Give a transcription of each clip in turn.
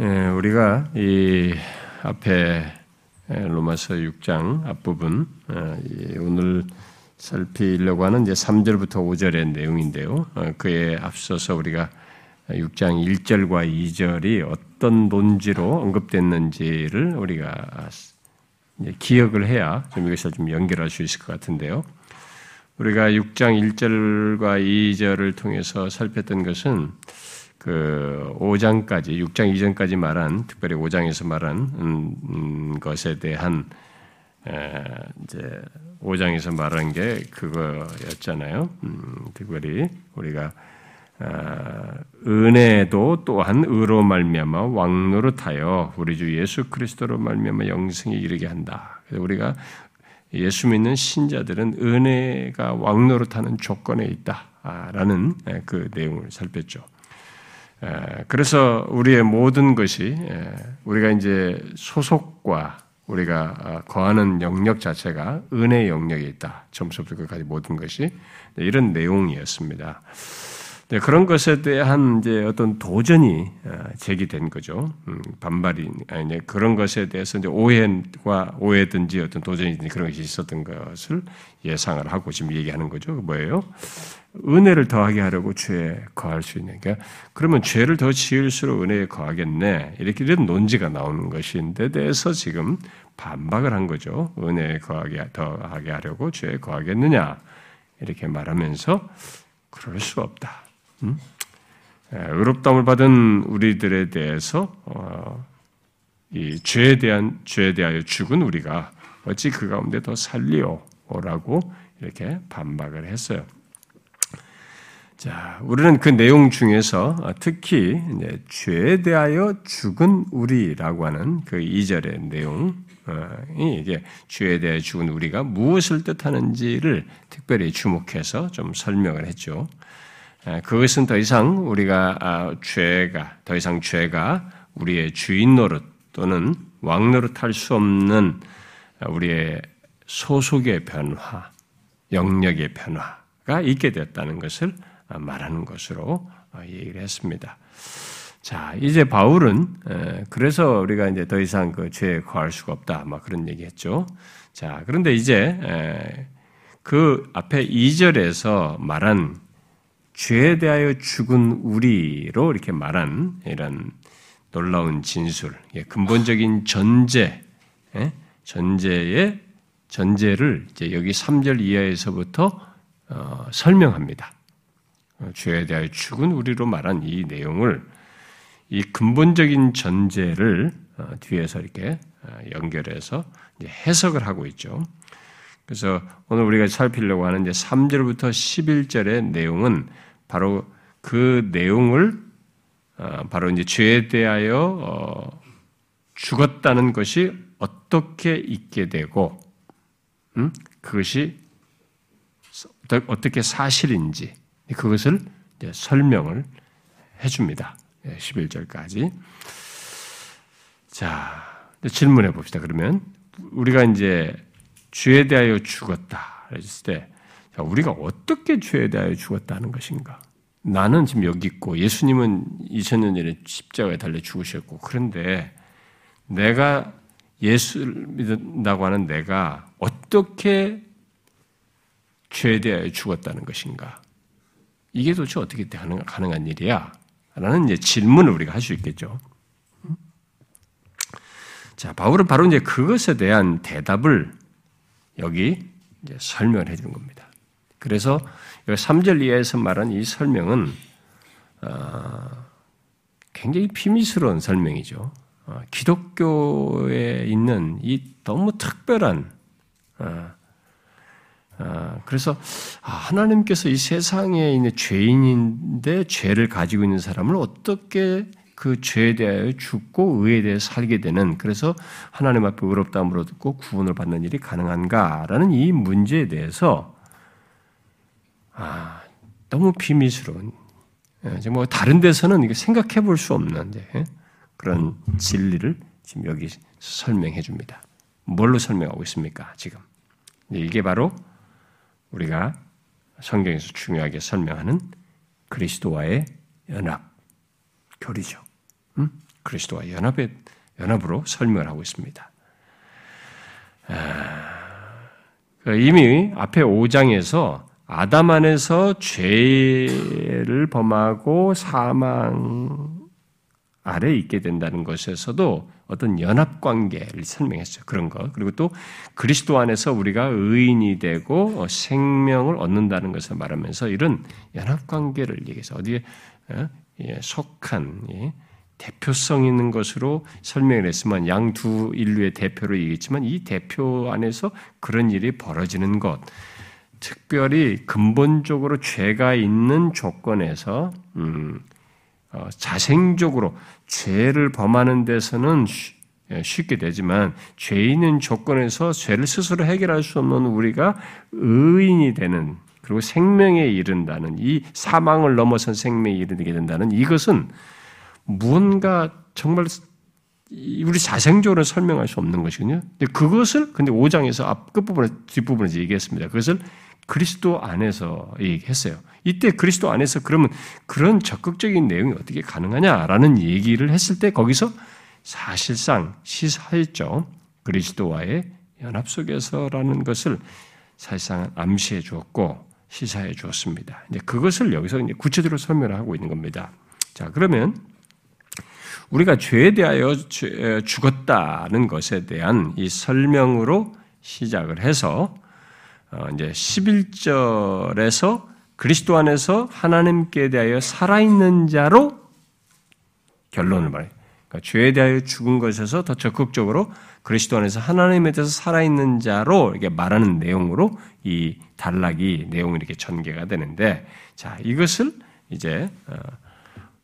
예, 우리가 이 앞에 로마서 6장 앞부분 어, 오늘 살피려고 하는 이제 3절부터 5절의 내용인데요. 어, 그에 앞서서 우리가 6장 1절과 2절이 어떤 논지로 언급됐는지를 우리가 기억을 해야 좀 이것을 좀 연결할 수 있을 것 같은데요. 우리가 6장 1절과 2절을 통해서 살폈던 것은 그 5장까지 6장 이전까지 말한 특별히 5장에서 말한 음, 음, 것에 대한 에, 이제 5장에서 말한 게 그거였잖아요. 음, 특별히 우리가 아, 은혜도 또한 의로 말미암아 왕노릇하여 우리 주 예수 그리스도로 말미암아 영생에 이르게 한다. 그래서 우리가 예수 믿는 신자들은 은혜가 왕노릇하는 조건에 있다라는 그 내용을 살폈죠. 그래서 우리의 모든 것이 우리가 이제 소속과 우리가 아, 거하는 영역 자체가 은혜 영역에 있다. 점수부터 끝까지 모든 것이 이런 내용이었습니다. 네, 그런 것에 대한 이제 어떤 도전이 아, 제기된 거죠. 음, 반발이 아니 그런 것에 대해서 이제 오해와 오해든지 어떤 도전이든지 그런 것이 있었던 것을 예상을 하고 지금 얘기하는 거죠. 뭐예요? 은혜를 더하게 하려고 죄에 거할 수 있는. 그러니까 그러면 죄를 더 지을수록 은혜에 거하겠네. 이렇게 이런 논지가 나오는 것인데 대해서 지금 반박을 한 거죠. 은혜에 거하게 더하게 하려고 죄에 거하겠느냐 이렇게 말하면서 그럴 수 없다. 음? 의롭다움을 받은 우리들에 대해서 어, 이 죄에 대한 죄에 대하여 죽은 우리가 어찌 그 가운데 더 살리오라고 이렇게 반박을 했어요. 자, 우리는 그 내용 중에서 특히 죄에 대하여 죽은 우리라고 하는 그 2절의 내용이 이게 죄에 대해 죽은 우리가 무엇을 뜻하는지를 특별히 주목해서 좀 설명을 했죠. 그것은 더 이상 우리가 아, 죄가 더 이상 죄가 우리의 주인 노릇 또는 왕 노릇 할 수 없는 우리의 소속의 변화, 영역의 변화가 있게 되었다는 것을 말하는 것으로 어, 얘기를 했습니다. 자, 이제 바울은 그래서 우리가 이제 더 이상 그 죄에 거할 수가 없다, 막 그런 얘기했죠. 자, 그런데 이제 그 앞에 2절에서 말한 죄에 대하여 죽은 우리로 이렇게 말한 이런 놀라운 진술, 근본적인 전제, 전제의 전제를 이제 여기 3절 이하에서부터 어, 설명합니다. 죄에 대하여 죽은 우리로 말한 이 내용을 이 근본적인 전제를 어, 뒤에서 이렇게 어, 연결해서 해석을 하고 있죠. 그래서 오늘 우리가 살피려고 하는 이제 3절부터 11절의 내용은 바로 그 내용을 어, 바로 이제 죄에 대하여 죽었다는 것이 어떻게 있게 되고 음? 그것이 어떻게 사실인지 그것을 설명을 해줍니다. 11절까지. 예, 자, 질문해 봅시다. 그러면 우리가 이제 죄에 대하여 죽었다 했을 때 우리가 어떻게 죄에 대하여 죽었다는 것인가? 나는 지금 여기 있고 예수님은 2000년 전에 십자가에 달려 죽으셨고 그런데 내가 예수를 믿는다고 하는 내가 어떻게 죄에 대하여 죽었다는 것인가? 이게 도대체 어떻게 가능한 일이야? 라는 이제 질문을 우리가 할 수 있겠죠. 자, 바울은 바로 이제 그것에 대한 대답을 여기 이제 설명을 해주는 겁니다. 그래서 3절 이하에서 말한 이 설명은 어, 굉장히 비밀스러운 설명이죠. 어, 기독교에 있는 이 너무 특별한 어, 아, 그래서 아, 하나님께서 이 세상에 있는 죄인인데 죄를 가지고 있는 사람을 어떻게 그 죄에 대하여 죽고 의에 대해 살게 되는 그래서 하나님 앞에 의롭다함으로 듣고 구원을 받는 일이 가능한가라는 이 문제에 대해서 아, 너무 비밀스러운 예, 뭐 다른 데서는 이게 생각해 볼 수 없는 예, 그런 진리를 지금 여기 설명해 줍니다. 뭘로 설명하고 있습니까? 지금 이게 바로 우리가 성경에서 중요하게 설명하는 그리스도와의 연합, 교리죠. 음? 그리스도와 연합의 연합으로 설명을 하고 있습니다. 아, 그 이미 앞에 5장에서 아담 안에서 죄를 범하고 사망 아래 있게 된다는 것에서도 어떤 연합 관계를 설명했어요. 그런 거. 그리고 또 그리스도 안에서 우리가 의인이 되고 생명을 얻는다는 것을 말하면서 이런 연합 관계를 얘기해서 어디에 어? 예, 속한 대표성 있는 것으로 설명을 했으면 양두 인류의 대표로 얘기했지만 이 대표 안에서 그런 일이 벌어지는 것, 특별히 근본적으로 죄가 있는 조건에서 음, 어, 자생적으로 죄를 범하는 데서는 예, 쉽게 되지만 죄 있는 조건에서 죄를 스스로 해결할 수 없는 우리가 의인이 되는 그리고 생명에 이른다는 이 사망을 넘어선 생명에 이르게 된다는 이것은 무언가 정말 우리 자생적으로 설명할 수 없는 것이거든요. 근데 그것을 근데 5장에서 앞 끝부분에 뒷부분에서 얘기했습니다. 그것을 그리스도 안에서 얘기했어요. 이때 그리스도 안에서 그러면 그런 적극적인 내용이 어떻게 가능하냐라는 얘기를 했을 때 거기서 사실상 시사했죠. 그리스도와의 연합 속에서라는 것을 사실상 암시해 주었고 시사해 주었습니다. 이제 그것을 여기서 이제 구체적으로 설명을 하고 있는 겁니다. 자, 그러면 우리가 죄에 대하여 죽었다는 것에 대한 이 설명으로 시작을 해서 어, 이제 11절에서 그리스도 안에서 하나님께 대하여 살아있는 자로 결론을 말해요. 그러니까 죄에 대하여 죽은 것에서 더 적극적으로 그리스도 안에서 하나님에 대해서 살아있는 자로 이렇게 말하는 내용으로 이 단락이 내용이 이렇게 전개가 되는데, 자, 이것을 이제, 어,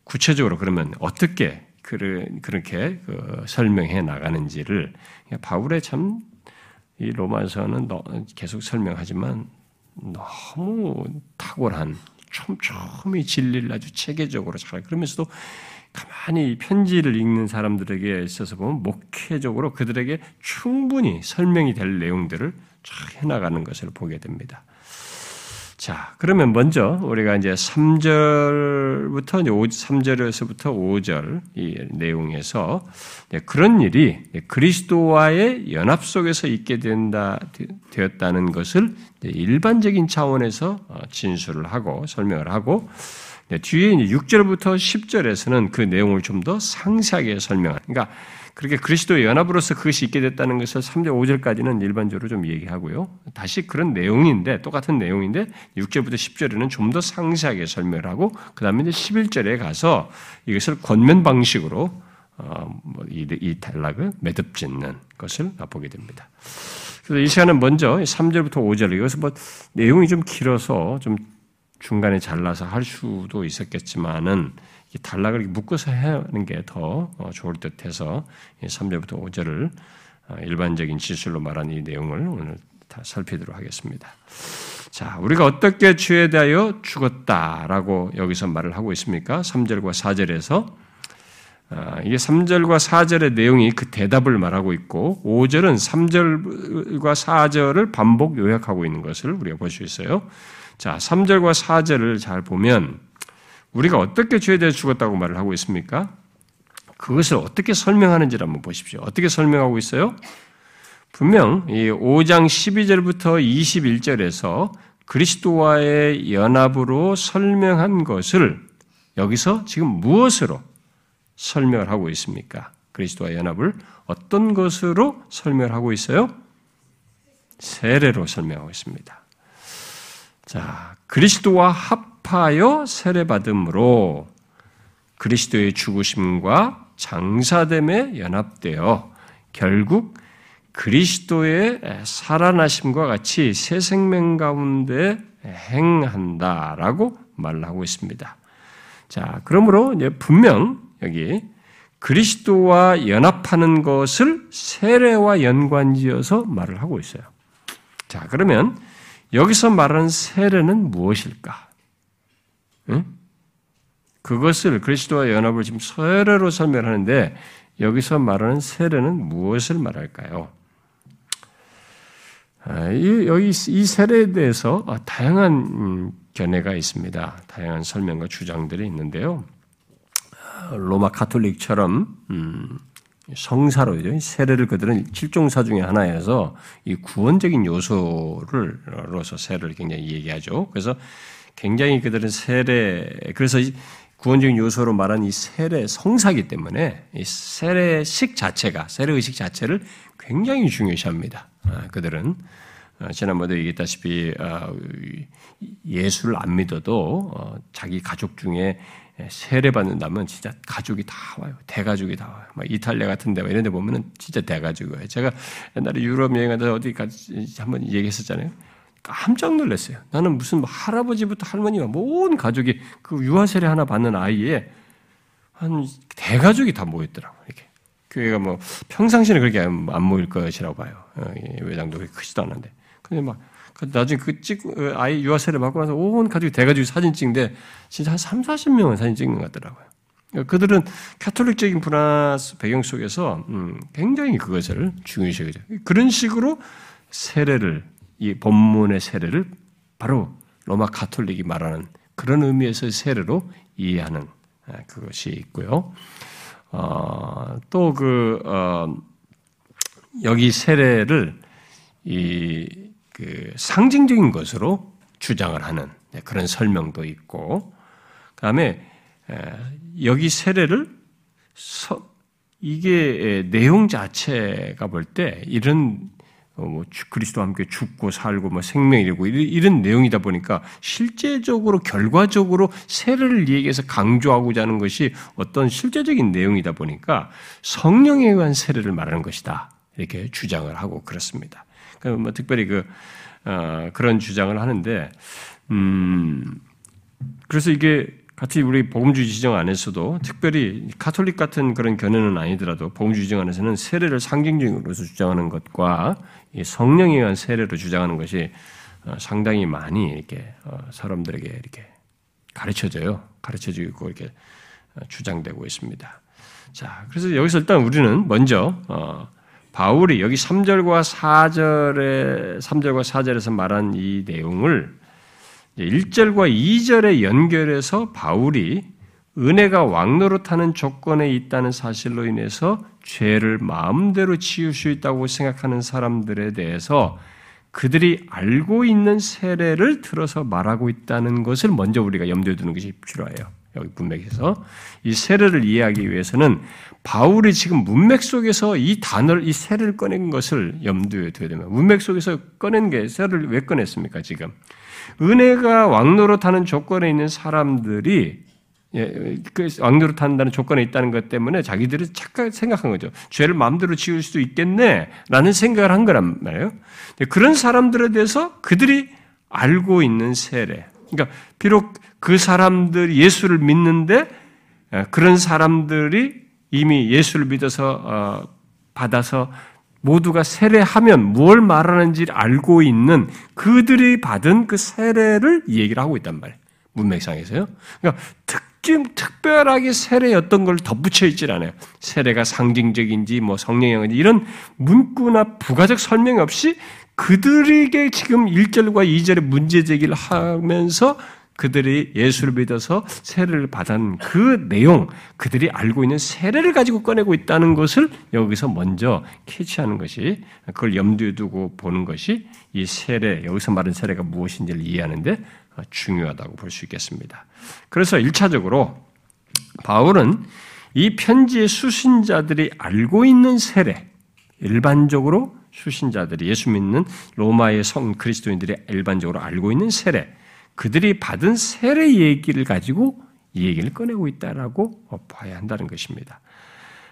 구체적으로 그러면 어떻게 그렇게 그 설명해 나가는지를 바울의 참 이 로마서는 계속 설명하지만 너무 탁월한 촘촘히 진리를 아주 체계적으로 잘 그러면서도 가만히 편지를 읽는 사람들에게 있어서 보면 목회적으로 그들에게 충분히 설명이 될 내용들을 잘 해나가는 것을 보게 됩니다. 자, 그러면 먼저 우리가 이제 3절부터 이제 3절에서부터 5절 이 내용에서 그런 일이 그리스도와의 연합 속에서 있게 된다 되었다는 것을 일반적인 차원에서 어, 진술을 하고 설명을 하고 뒤에 이제 6절부터 10절에서는 그 내용을 좀 더 상세하게 설명하는 그러니까 그렇게 그리스도의 연합으로서 그것이 있게 됐다는 것을 3절, 5절까지는 일반적으로 좀 얘기하고요. 다시 그런 내용인데, 똑같은 내용인데, 6절부터 10절에는 좀 더 상세하게 설명을 하고, 그 다음에 이제 11절에 가서 이것을 권면 방식으로, 어, 뭐 이, 이 단락을 매듭 짓는 것을 보게 됩니다. 그래서 이 시간은 먼저 3절부터 5절, 이것은 뭐 내용이 좀 길어서 좀 중간에 잘라서 할 수도 있었겠지만은 단락을 묶어서 하는 게더 어, 좋을 듯 해서 3절부터 5절을 어, 일반적인 지술로 말한 이 내용을 오늘 다 살피도록 하겠습니다. 자, 우리가 어떻게 죄에 대하여 죽었다라고 여기서 말을 하고 있습니까? 3절과 4절에서 아, 이게 3절과 4절의 내용이 그 대답을 말하고 있고 5절은 3절과 4절을 반복 요약하고 있는 것을 우리가 볼 수 있어요. 자, 3절과 4절을 잘 보면 우리가 어떻게 죄에 대해 죽었다고 말을 하고 있습니까? 그것을 어떻게 설명하는지를 한번 보십시오. 어떻게 설명하고 있어요? 분명 이 5장 12절부터 21절에서 그리스도와의 연합으로 설명한 것을 여기서 지금 무엇으로 설명을 하고 있습니까? 그리스도와 연합을 어떤 것으로 설명을 하고 있어요? 세례로 설명하고 있습니다. 자, 그리스도와 합 합하여 세례받음으로 그리스도의 죽으심과 장사됨에 연합되어 결국 그리스도의 살아나심과 같이 새 생명 가운데 행한다라고 말을 하고 있습니다. 자, 그러므로 분명 여기 그리스도와 연합하는 것을 세례와 연관지어서 말을 하고 있어요. 자, 그러면 여기서 말하는 세례는 무엇일까? 응? 그것을 그리스도와 연합을 지금 세례로 설명하는데 여기서 말하는 세례는 무엇을 말할까요? 아, 여기 이 세례에 대해서 다양한 음, 견해가 있습니다. 다양한 설명과 주장들이 있는데요. 로마 카톨릭처럼 음, 성사로죠. 세례를 그들은 칠종사 중의 하나여서 이 구원적인 요소를로서 세례를 굉장히 얘기하죠. 그래서 굉장히 그들은 세례 그래서 구원적인 요소로 말한 이 세례 성사기 때문에 이 세례식 자체가 세례 의식 자체를 굉장히 중요시합니다. 아, 그들은 아, 지난번에 얘기했다시피 아, 예수를 안 믿어도 어, 자기 가족 중에 세례 받는다면 진짜 가족이 다 와요. 대가족이 다 와요. 막 이탈리아 같은 데 이런 데 보면은 진짜 대가족이 와요. 제가 옛날에 유럽 여행하다 어디 한번 얘기했었잖아요. 깜짝 놀랐어요. 나는 무슨 뭐 할아버지부터 할머니가 모든 가족이 그 유아세례 하나 받는 아이에 한 대가족이 다 모였더라고 이렇게. 교회가 뭐 평상시에는 그렇게 안 모일 것이라고 봐요. 어, 외장도 그렇게 크지도 않은데. 근데 막 나중에 그 찍, 어, 아이 유아세례 받고 나서 온 가족이 대가족이 사진 찍는데 진짜 한 3, 40명은 사진 찍는 것 같더라고요. 그러니까 그들은 카톨릭적인 문화 배경 속에서 음, 굉장히 그것을 중요시 여기죠. 그런 식으로 세례를 이 본문의 세례를 바로 로마 카톨릭이 말하는 그런 의미에서 세례로 이해하는 아, 그것이 있고요. 어, 또그 어, 여기 세례를 이 그 상징적인 것으로 주장을 하는 네, 그런 설명도 있고, 그다음에 여기 세례를 서, 이게 내용 자체가 볼 때 이런 어, 뭐 그리스도와 함께 죽고 살고 뭐 생명이고 이런 내용이다 보니까 실제적으로 결과적으로 세례를 얘기해서 강조하고자 하는 것이 어떤 실제적인 내용이다 보니까 성령에 의한 세례를 말하는 것이다 이렇게 주장을 하고 그렇습니다. 그러니까 뭐 특별히 그 어, 그런 주장을 하는데 음 그래서 이게 같이 우리 복음주의 지정 안에서도 특별히 카톨릭 같은 그런 견해는 아니더라도 복음주의 지정 안에서는 세례를 상징적으로서 주장하는 것과 성령에 의한 세례로 주장하는 것이 어, 상당히 많이 이렇게 어, 사람들에게 이렇게 가르쳐져요. 가르쳐지고 이렇게 어, 주장되고 있습니다. 자, 그래서 여기서 일단 우리는 먼저 바울이 여기 3절과 4절에 3절과 4절에서 말한 이 내용을 1절과 2절에 연결해서 바울이 은혜가 왕노릇하는 조건에 있다는 사실로 인해서 죄를 마음대로 지을 수 있다고 생각하는 사람들에 대해서 그들이 알고 있는 세례를 들어서 말하고 있다는 것을 먼저 우리가 염두에 두는 것이 필요해요. 여기 문맥에서 이 세례를 이해하기 위해서는 바울이 지금 문맥 속에서 이 단어를 이 세례를 꺼낸 것을 염두에 둬야 됩니다. 문맥 속에서 꺼낸 게 세례를 왜 꺼냈습니까? 지금 은혜가 왕노릇하는 조건에 있는 사람들이 예, 그 왕노릇 한다는 조건에 있다는 것 때문에 자기들이 착각 생각한 거죠. 죄를 마음대로 지을 수도 있겠네라는 생각을 한 거란 말이에요. 그런 사람들에 대해서 그들이 알고 있는 세례. 그러니까 비록 그 사람들 예수를 믿는데 예, 그런 사람들이 이미 예수를 믿어서 어, 받아서 모두가 세례하면 무엇 말하는지를 알고 있는 그들이 받은 그 세례를 얘기를 하고 있단 말이에요. 문맥상에서요. 그러니까 특징, 특별하게 세례 어떤 걸 덧붙여 있질 않아요. 세례가 상징적인지 뭐 성령인지 이런 문구나 부가적 설명 없이 그들에게 지금 1절과 2절의 문제 제기를 하면서 그들이 예수를 믿어서 세례를 받은 그 내용, 그들이 알고 있는 세례를 가지고 꺼내고 있다는 것을 여기서 먼저 캐치하는 것이 그걸 염두에 두고 보는 것이 이 세례, 여기서 말하는 세례가 무엇인지를 이해하는데 중요하다고 볼 수 있겠습니다. 그래서 1차적으로 바울은 이 편지의 수신자들이 알고 있는 세례, 일반적으로 수신자들이 예수 믿는 로마의 성 그리스도인들이 일반적으로 알고 있는 세례, 그들이 받은 세례 얘기를 가지고 이 얘기를 꺼내고 있다라고 봐야 한다는 것입니다.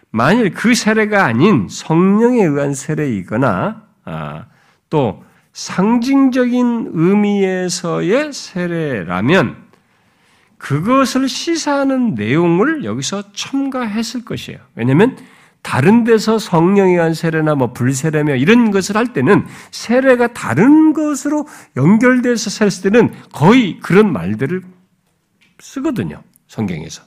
만일 그 세례가 아닌 성령에 의한 세례이거나 아, 또 상징적인 의미에서의 세례라면 그것을 시사하는 내용을 여기서 첨가했을 것이에요. 왜냐하면 다른 데서 성령에 의한 세례나 뭐 불세례며 이런 것을 할 때는 세례가 다른 것으로 연결돼서 했을 때는 거의 그런 말들을 쓰거든요. 성경에서.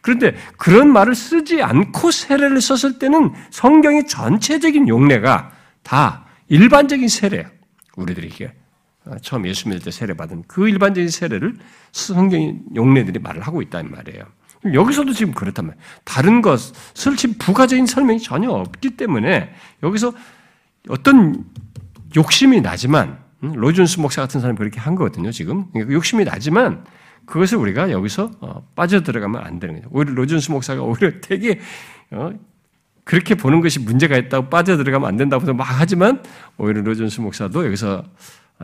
그런데 그런 말을 쓰지 않고 세례를 썼을 때는 성경의 전체적인 용례가 다 일반적인 세례예요. 우리들이 게 처음 예수 믿을 때 세례 받은 그 일반적인 세례를 성경의 용례들이 말을 하고 있다는 말이에요. 여기서도 지금 그렇단 말이에요. 다른 것을 지금 부가적인 설명이 전혀 없기 때문에 여기서 어떤 욕심이 나지만 로준스 목사 같은 사람이 그렇게 한 거거든요. 지금 그러니까 욕심이 나지만 그것을 우리가 여기서 어, 빠져 들어가면 안 되는 거죠. 오히려 로준스 목사가 오히려 되게 어, 그렇게 보는 것이 문제가 있다고 빠져 들어가면 안 된다고 막 하지만 오히려 로준스 목사도 여기서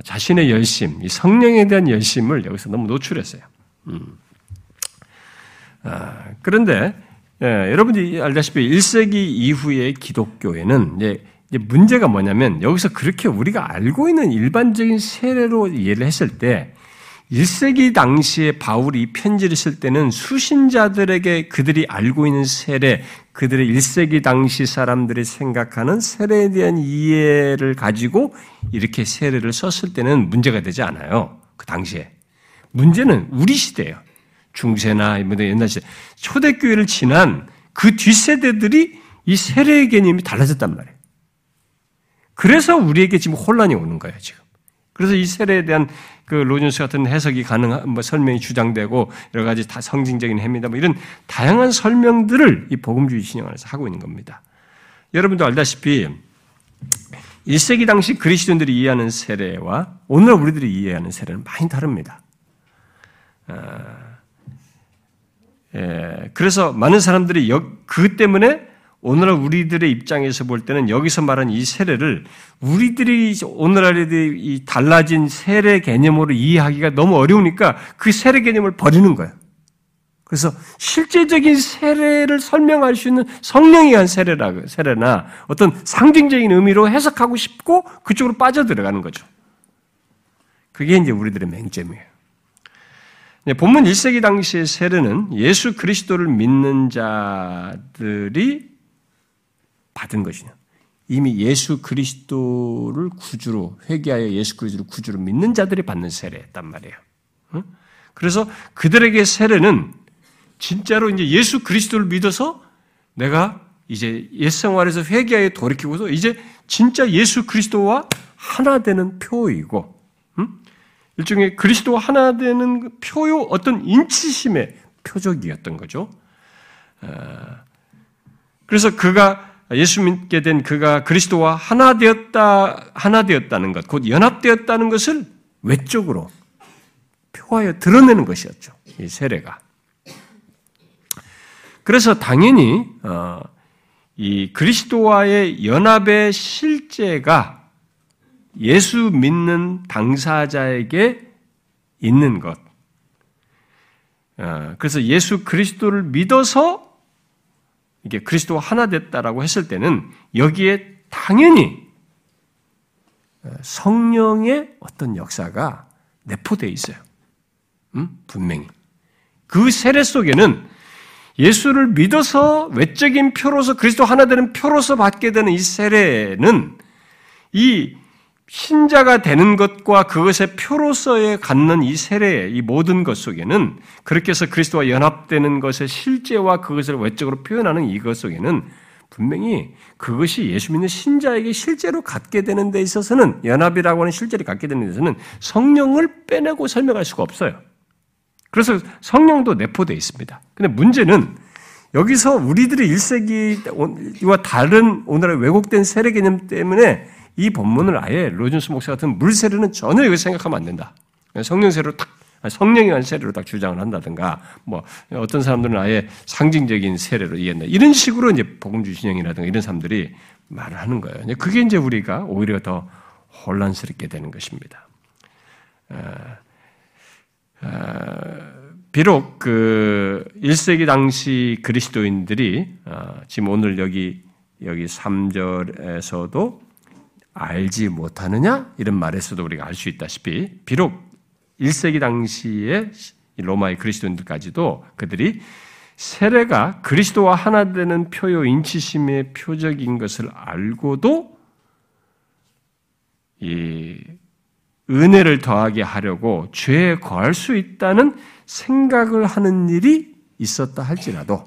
자신의 열심, 이 성령에 대한 열심을 여기서 너무 노출했어요. 음. 아, 그런데 예, 여러분들이 알다시피 1세기 이후의 기독교에는 이제 문제가 뭐냐면 여기서 그렇게 우리가 알고 있는 일반적인 세례로 이해를 했을 때 1세기 당시에 바울이 편지를 쓸 때는 수신자들에게 그들이 알고 있는 세례, 그들의 1세기 당시 사람들이 생각하는 세례에 대한 이해를 가지고 이렇게 세례를 썼을 때는 문제가 되지 않아요. 그 당시에. 문제는 우리 시대예요. 중세나 옛날 시대. 초대교회를 지난 그 뒷세대들이 이 세례의 개념이 달라졌단 말이에요. 그래서 우리에게 지금 혼란이 오는 거예요, 지금. 그래서 이 세례에 대한 그 로준스 같은 해석이 가능한 뭐 설명이 주장되고 여러 가지 다 성징적인 해입니다. 뭐 이런 다양한 설명들을 이 복음주의 신앙 안에서 하고 있는 겁니다. 여러분도 알다시피 1세기 당시 그리스도인들이 이해하는 세례와 오늘 우리들이 이해하는 세례는 많이 다릅니다. 아, 예, 그래서 많은 사람들이 그 때문에 오늘날 우리들의 입장에서 볼 때는 여기서 말한 이 세례를 우리들이 오늘날의 이 달라진 세례 개념으로 이해하기가 너무 어려우니까 그 세례 개념을 버리는 거예요. 그래서 실제적인 세례를 설명할 수 있는 성령이 한 세례라, 세례나 어떤 상징적인 의미로 해석하고 싶고 그쪽으로 빠져들어가는 거죠. 그게 이제 우리들의 맹점이에요. 본문 1세기 당시의 세례는 예수 그리스도를 믿는 자들이 받은 것이냐. 이미 예수 그리스도를 구주로 회개하여 예수 그리스도를 구주로 믿는 자들이 받는 세례였단 말이에요. 그래서 그들에게 세례는 진짜로 이제 예수 그리스도를 믿어서 내가 이제 옛 생활에서 회개하여 돌이키고서 이제 진짜 예수 그리스도와 하나 되는 표이고, 일종의 그리스도와 하나 되는 표요 어떤 인치심의 표적이었던 거죠. 그래서 그가 예수 믿게 된 그가 그리스도와 하나 되었다, 하나 되었다는 것, 곧 연합되었다는 것을 외적으로 표하여 드러내는 것이었죠. 이 세례가. 그래서 당연히, 어, 이 그리스도와의 연합의 실제가 예수 믿는 당사자에게 있는 것. 어, 그래서 예수 그리스도를 믿어서 이게 그리스도와 하나 됐다라고 했을 때는 여기에 당연히 성령의 어떤 역사가 내포되어 있어요. 음? 분명히. 그 세례 속에는 예수를 믿어서 외적인 표로서 그리스도 하나 되는 표로서 받게 되는 이 세례는 이 신자가 되는 것과 그것의 표로서에 갖는 이 세례, 이 모든 것 속에는 그렇게 해서 그리스도와 연합되는 것의 실제와 그것을 외적으로 표현하는 이것 속에는 분명히 그것이 예수 믿는 신자에게 실제로 갖게 되는 데 있어서는 연합이라고 하는 실제를 갖게 되는 데 있어서는 성령을 빼내고 설명할 수가 없어요. 그래서 성령도 내포되어 있습니다. 근데 문제는 여기서 우리들의 1세기와 다른 오늘의 왜곡된 세례 개념 때문에 이 본문을 아예 로준스 목사 같은 물세례는 전혀 이거 생각하면 안 된다. 성령세로 딱 성령이 한 세례로 딱 주장을 한다든가 뭐 어떤 사람들은 아예 상징적인 세례로 이해한다. 이런 식으로 이제 복음주 진영이라든가 이런 사람들이 말을 하는 거예요. 그게 이제 우리가 오히려 더 혼란스럽게 되는 것입니다. 비록 그 1세기 당시 그리스도인들이 어, 지금 오늘 여기 여기 3절에서도 알지 못하느냐? 이런 말에서도 우리가 알 수 있다시피 비록 1세기 당시에 로마의 그리스도인들까지도 그들이 세례가 그리스도와 하나 되는 표요 인치심의 표적인 것을 알고도 이 은혜를 더하게 하려고 죄에 거할 수 있다는 생각을 하는 일이 있었다 할지라도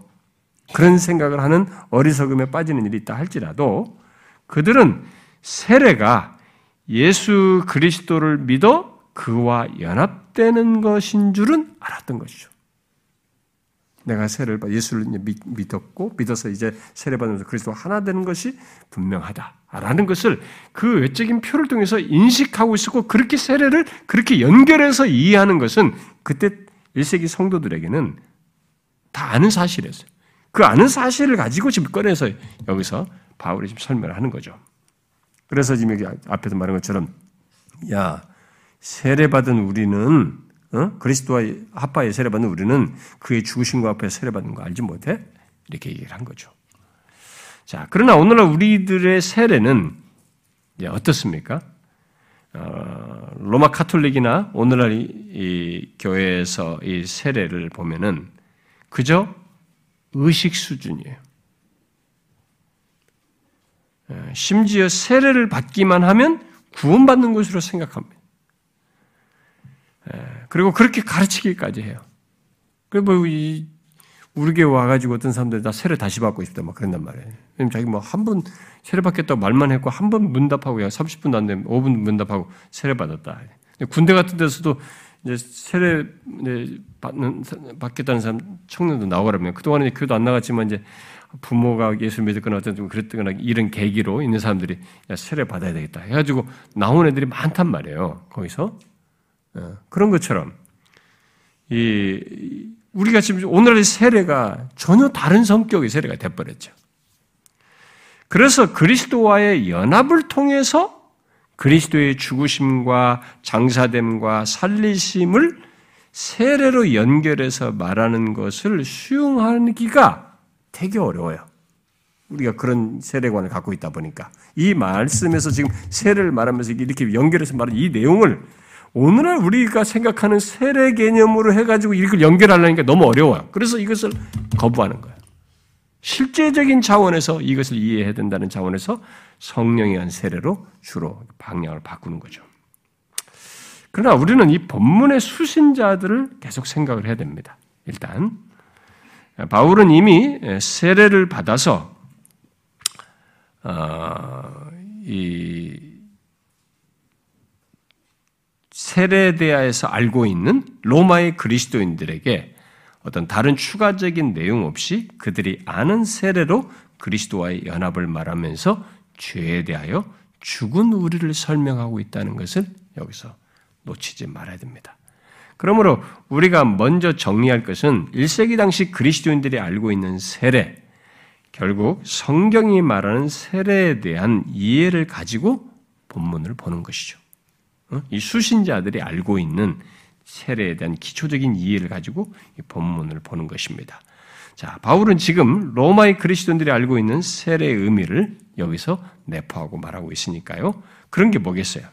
그런 생각을 하는 어리석음에 빠지는 일이 있다 할지라도 그들은 세례가 예수 그리스도를 믿어 그와 연합되는 것인 줄은 알았던 것이죠. 내가 세례를 받 예수를 믿었고 믿어서 이제 세례 받으면서 그리스도 하나 되는 것이 분명하다라는 것을 그 외적인 표를 통해서 인식하고 있었고 그렇게 세례를 그렇게 연결해서 이해하는 것은 그때 1세기 성도들에게는 다 아는 사실이었어요. 그 아는 사실을 가지고 지금 꺼내서 여기서 바울이 지금 설명을 하는 거죠. 그래서 지금 여기 앞에서 말한 것처럼 야 세례 받은 우리는 어? 그리스도와 합파에 세례받는 우리는 그의 죽으신과 앞에 세례받는 거 알지 못해? 이렇게 얘기를 한 거죠. 자, 그러나 오늘날 우리들의 세례는 어떻습니까? 어, 로마 카톨릭이나 오늘날 이, 이 교회에서 이 세례를 보면은 그저 의식 수준이에요. 어, 심지어 세례를 받기만 하면 구원받는 것으로 생각합니다. 예, 그리고 그렇게 가르치기까지 해요. 그뭐 이, 우리 교회 와가지고 어떤 사람들 다 세례 다시 받고 싶다 막 그런단 말이에요. 왜냐면 자기 뭐 한 번 세례 받겠다고 말만 했고 한 번 문답하고 그냥 30분도 안 되면 5분 문답하고 세례 받았다. 군대 같은 데서도 이제 세례 받는 받겠다는 사람 청년도 나오라면 그동안에 교도 안 나갔지만 이제 부모가 예수 믿었거나 어떤 좀 그랬거나 이런 계기로 있는 사람들이 야, 세례 받아야 되겠다 해가지고 나온 애들이 많단 말이에요. 거기서 예, 그런 것처럼 이 우리가 지금 오늘의 세례가 전혀 다른 성격의 세례가 돼버렸죠. 그래서 그리스도와의 연합을 통해서 그리스도의 죽으심과 장사됨과 살리심을 세례로 연결해서 말하는 것을 수용하기가 되게 어려워요. 우리가 그런 세례관을 갖고 있다 보니까 이 말씀에서 지금 세례를 말하면서 이렇게 연결해서 말하는 이 내용을 오늘날 우리가 생각하는 세례 개념으로 해가지고 이걸 연결하려니까 너무 어려워요. 그래서 이것을 거부하는 거예요. 실제적인 차원에서 이것을 이해해야 된다는 차원에서 성령의 한 세례로 주로 방향을 바꾸는 거죠. 그러나 우리는 이 본문의 수신자들을 계속 생각을 해야 됩니다. 일단 바울은 이미 세례를 받아서 어, 이 세례대하에서 알고 있는 로마의 그리스도인들에게 어떤 다른 추가적인 내용 없이 그들이 아는 세례로 그리스도와의 연합을 말하면서 죄에 대하여 죽은 우리를 설명하고 있다는 것을 여기서 놓치지 말아야 됩니다. 그러므로 우리가 먼저 정리할 것은 1세기 당시 그리스도인들이 알고 있는 세례, 결국 성경이 말하는 세례에 대한 이해를 가지고 본문을 보는 것이죠. 어? 이 수신자들이 알고 있는 세례에 대한 기초적인 이해를 가지고 이 본문을 보는 것입니다. 자, 바울은 지금 로마의 그리스도인들이 알고 있는 세례의 의미를 여기서 내포하고 말하고 있으니까요. 그런 게 뭐겠어요?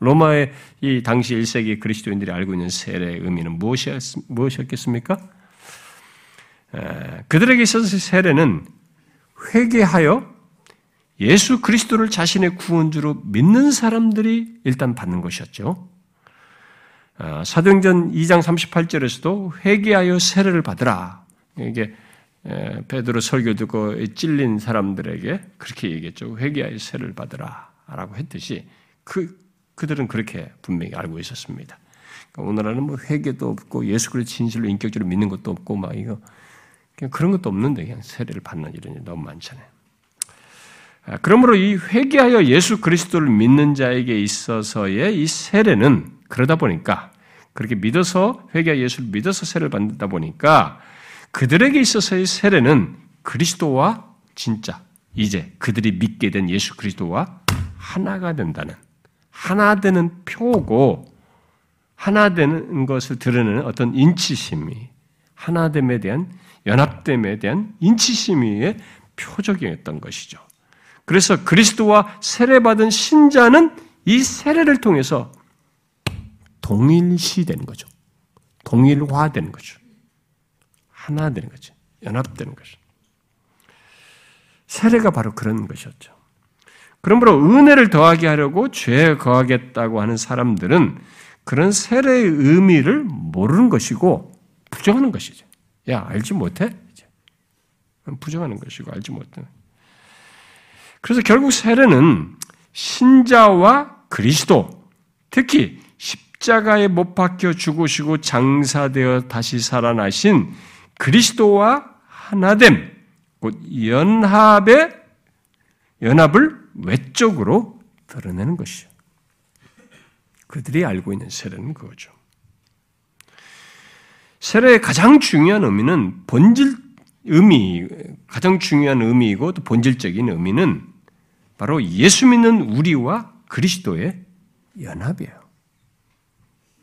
로마의 이 당시 1세기 그리스도인들이 알고 있는 세례의 의미는 무엇이었, 무엇이었겠습니까? 그들에게 있어서 세례는 회개하여 예수 그리스도를 자신의 구원주로 믿는 사람들이 일단 받는 것이었죠. 아, 사도행전 2장 38절에서도 회개하여 세례를 받으라. 이게 베드로 설교 듣고 찔린 사람들에게 그렇게 얘기했죠. 회개하여 세례를 받으라 라고 했듯이 그 그들은 그렇게 분명히 알고 있었습니다. 그러니까 오늘날은 뭐 회개도 없고 예수 그리스도 진실로 인격적으로 믿는 것도 없고 막 이거 그냥 그런 것도 없는데 그냥 세례를 받는 일이 너무 많잖아요. 아, 그러므로 이 회개하여 예수 그리스도를 믿는 자에게 있어서의 이 세례는 그러다 보니까 그렇게 믿어서 회개하여 예수를 믿어서 세례를 받는다 보니까 그들에게 있어서의 세례는 그리스도와 진짜 이제 그들이 믿게 된 예수 그리스도와 하나가 된다는 하나 되는 표고 하나 되는 것을 드러내는 어떤 인치심이 하나됨에 대한 연합됨에 대한 인치심의 표적이었던 것이죠. 그래서 그리스도와 세례받은 신자는 이 세례를 통해서 동일시되는 거죠. 동일화되는 거죠. 하나 되는 거죠. 연합되는 거죠. 세례가 바로 그런 것이었죠. 그러므로 은혜를 더하게 하려고 죄에 거하겠다고 하는 사람들은 그런 세례의 의미를 모르는 것이고 부정하는 것이죠. 야, 알지 못해? 부정하는 것이고 알지 못해. 그래서 결국 세례는 신자와 그리스도, 특히 십자가에 못 박혀 죽으시고 장사되어 다시 살아나신 그리스도와 하나됨, 곧 연합의 연합을 외적으로 드러내는 것이죠. 그들이 알고 있는 세례는 그거죠. 세례의 가장 중요한 의미는 본질 의미, 가장 중요한 의미이고 또 본질적인 의미는 바로 예수 믿는 우리와 그리스도의 연합이에요.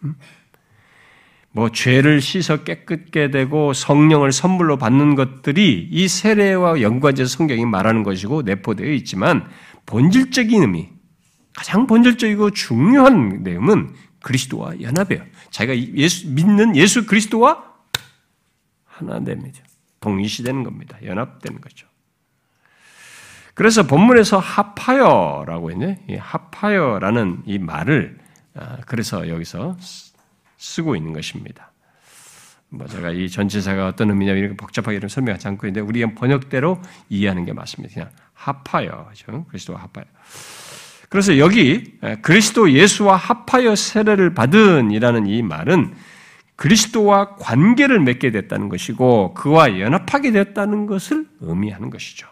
음? 뭐 죄를 씻어 깨끗게 되고 성령을 선물로 받는 것들이 이 세례와 연관해서 성경이 말하는 것이고 내포되어 있지만 본질적인 의미, 가장 본질적이고 중요한 내용은 그리스도와 연합이에요. 자기가 예수, 믿는 예수 그리스도와 하나 됩니다. 동일시되는 겁니다. 연합되는 거죠. 그래서 본문에서 합하여라고 했네. 이 합하여라는 이 말을 아, 그래서 여기서 쓰고 있는 것입니다. 뭐 제가 이 전체사가 어떤 의미냐 이렇게 복잡하게 좀 설명하지 않고 있는데 우리가 번역대로 이해하는 게 맞습니다. 그냥 합하여? 그리스도와 합하여. 그래서 여기 그리스도 예수와 합하여 세례를 받은이라는 이 말은 그리스도와 관계를 맺게 됐다는 것이고 그와 연합하게 됐다는 것을 의미하는 것이죠.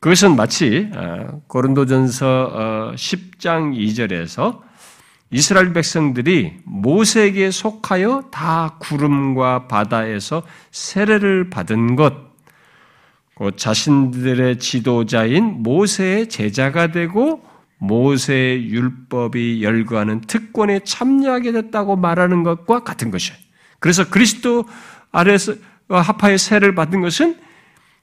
그것은 마치 어, 고린도전서 10장 어, 2절에서 이스라엘 백성들이 모세에게 속하여 다 구름과 바다에서 세례를 받은 것, 곧 자신들의 지도자인 모세의 제자가 되고 모세의 율법이 열거하는 특권에 참여하게 됐다고 말하는 것과 같은 것이에요. 그래서 그리스도 아래서 합하의 세를 받은 것은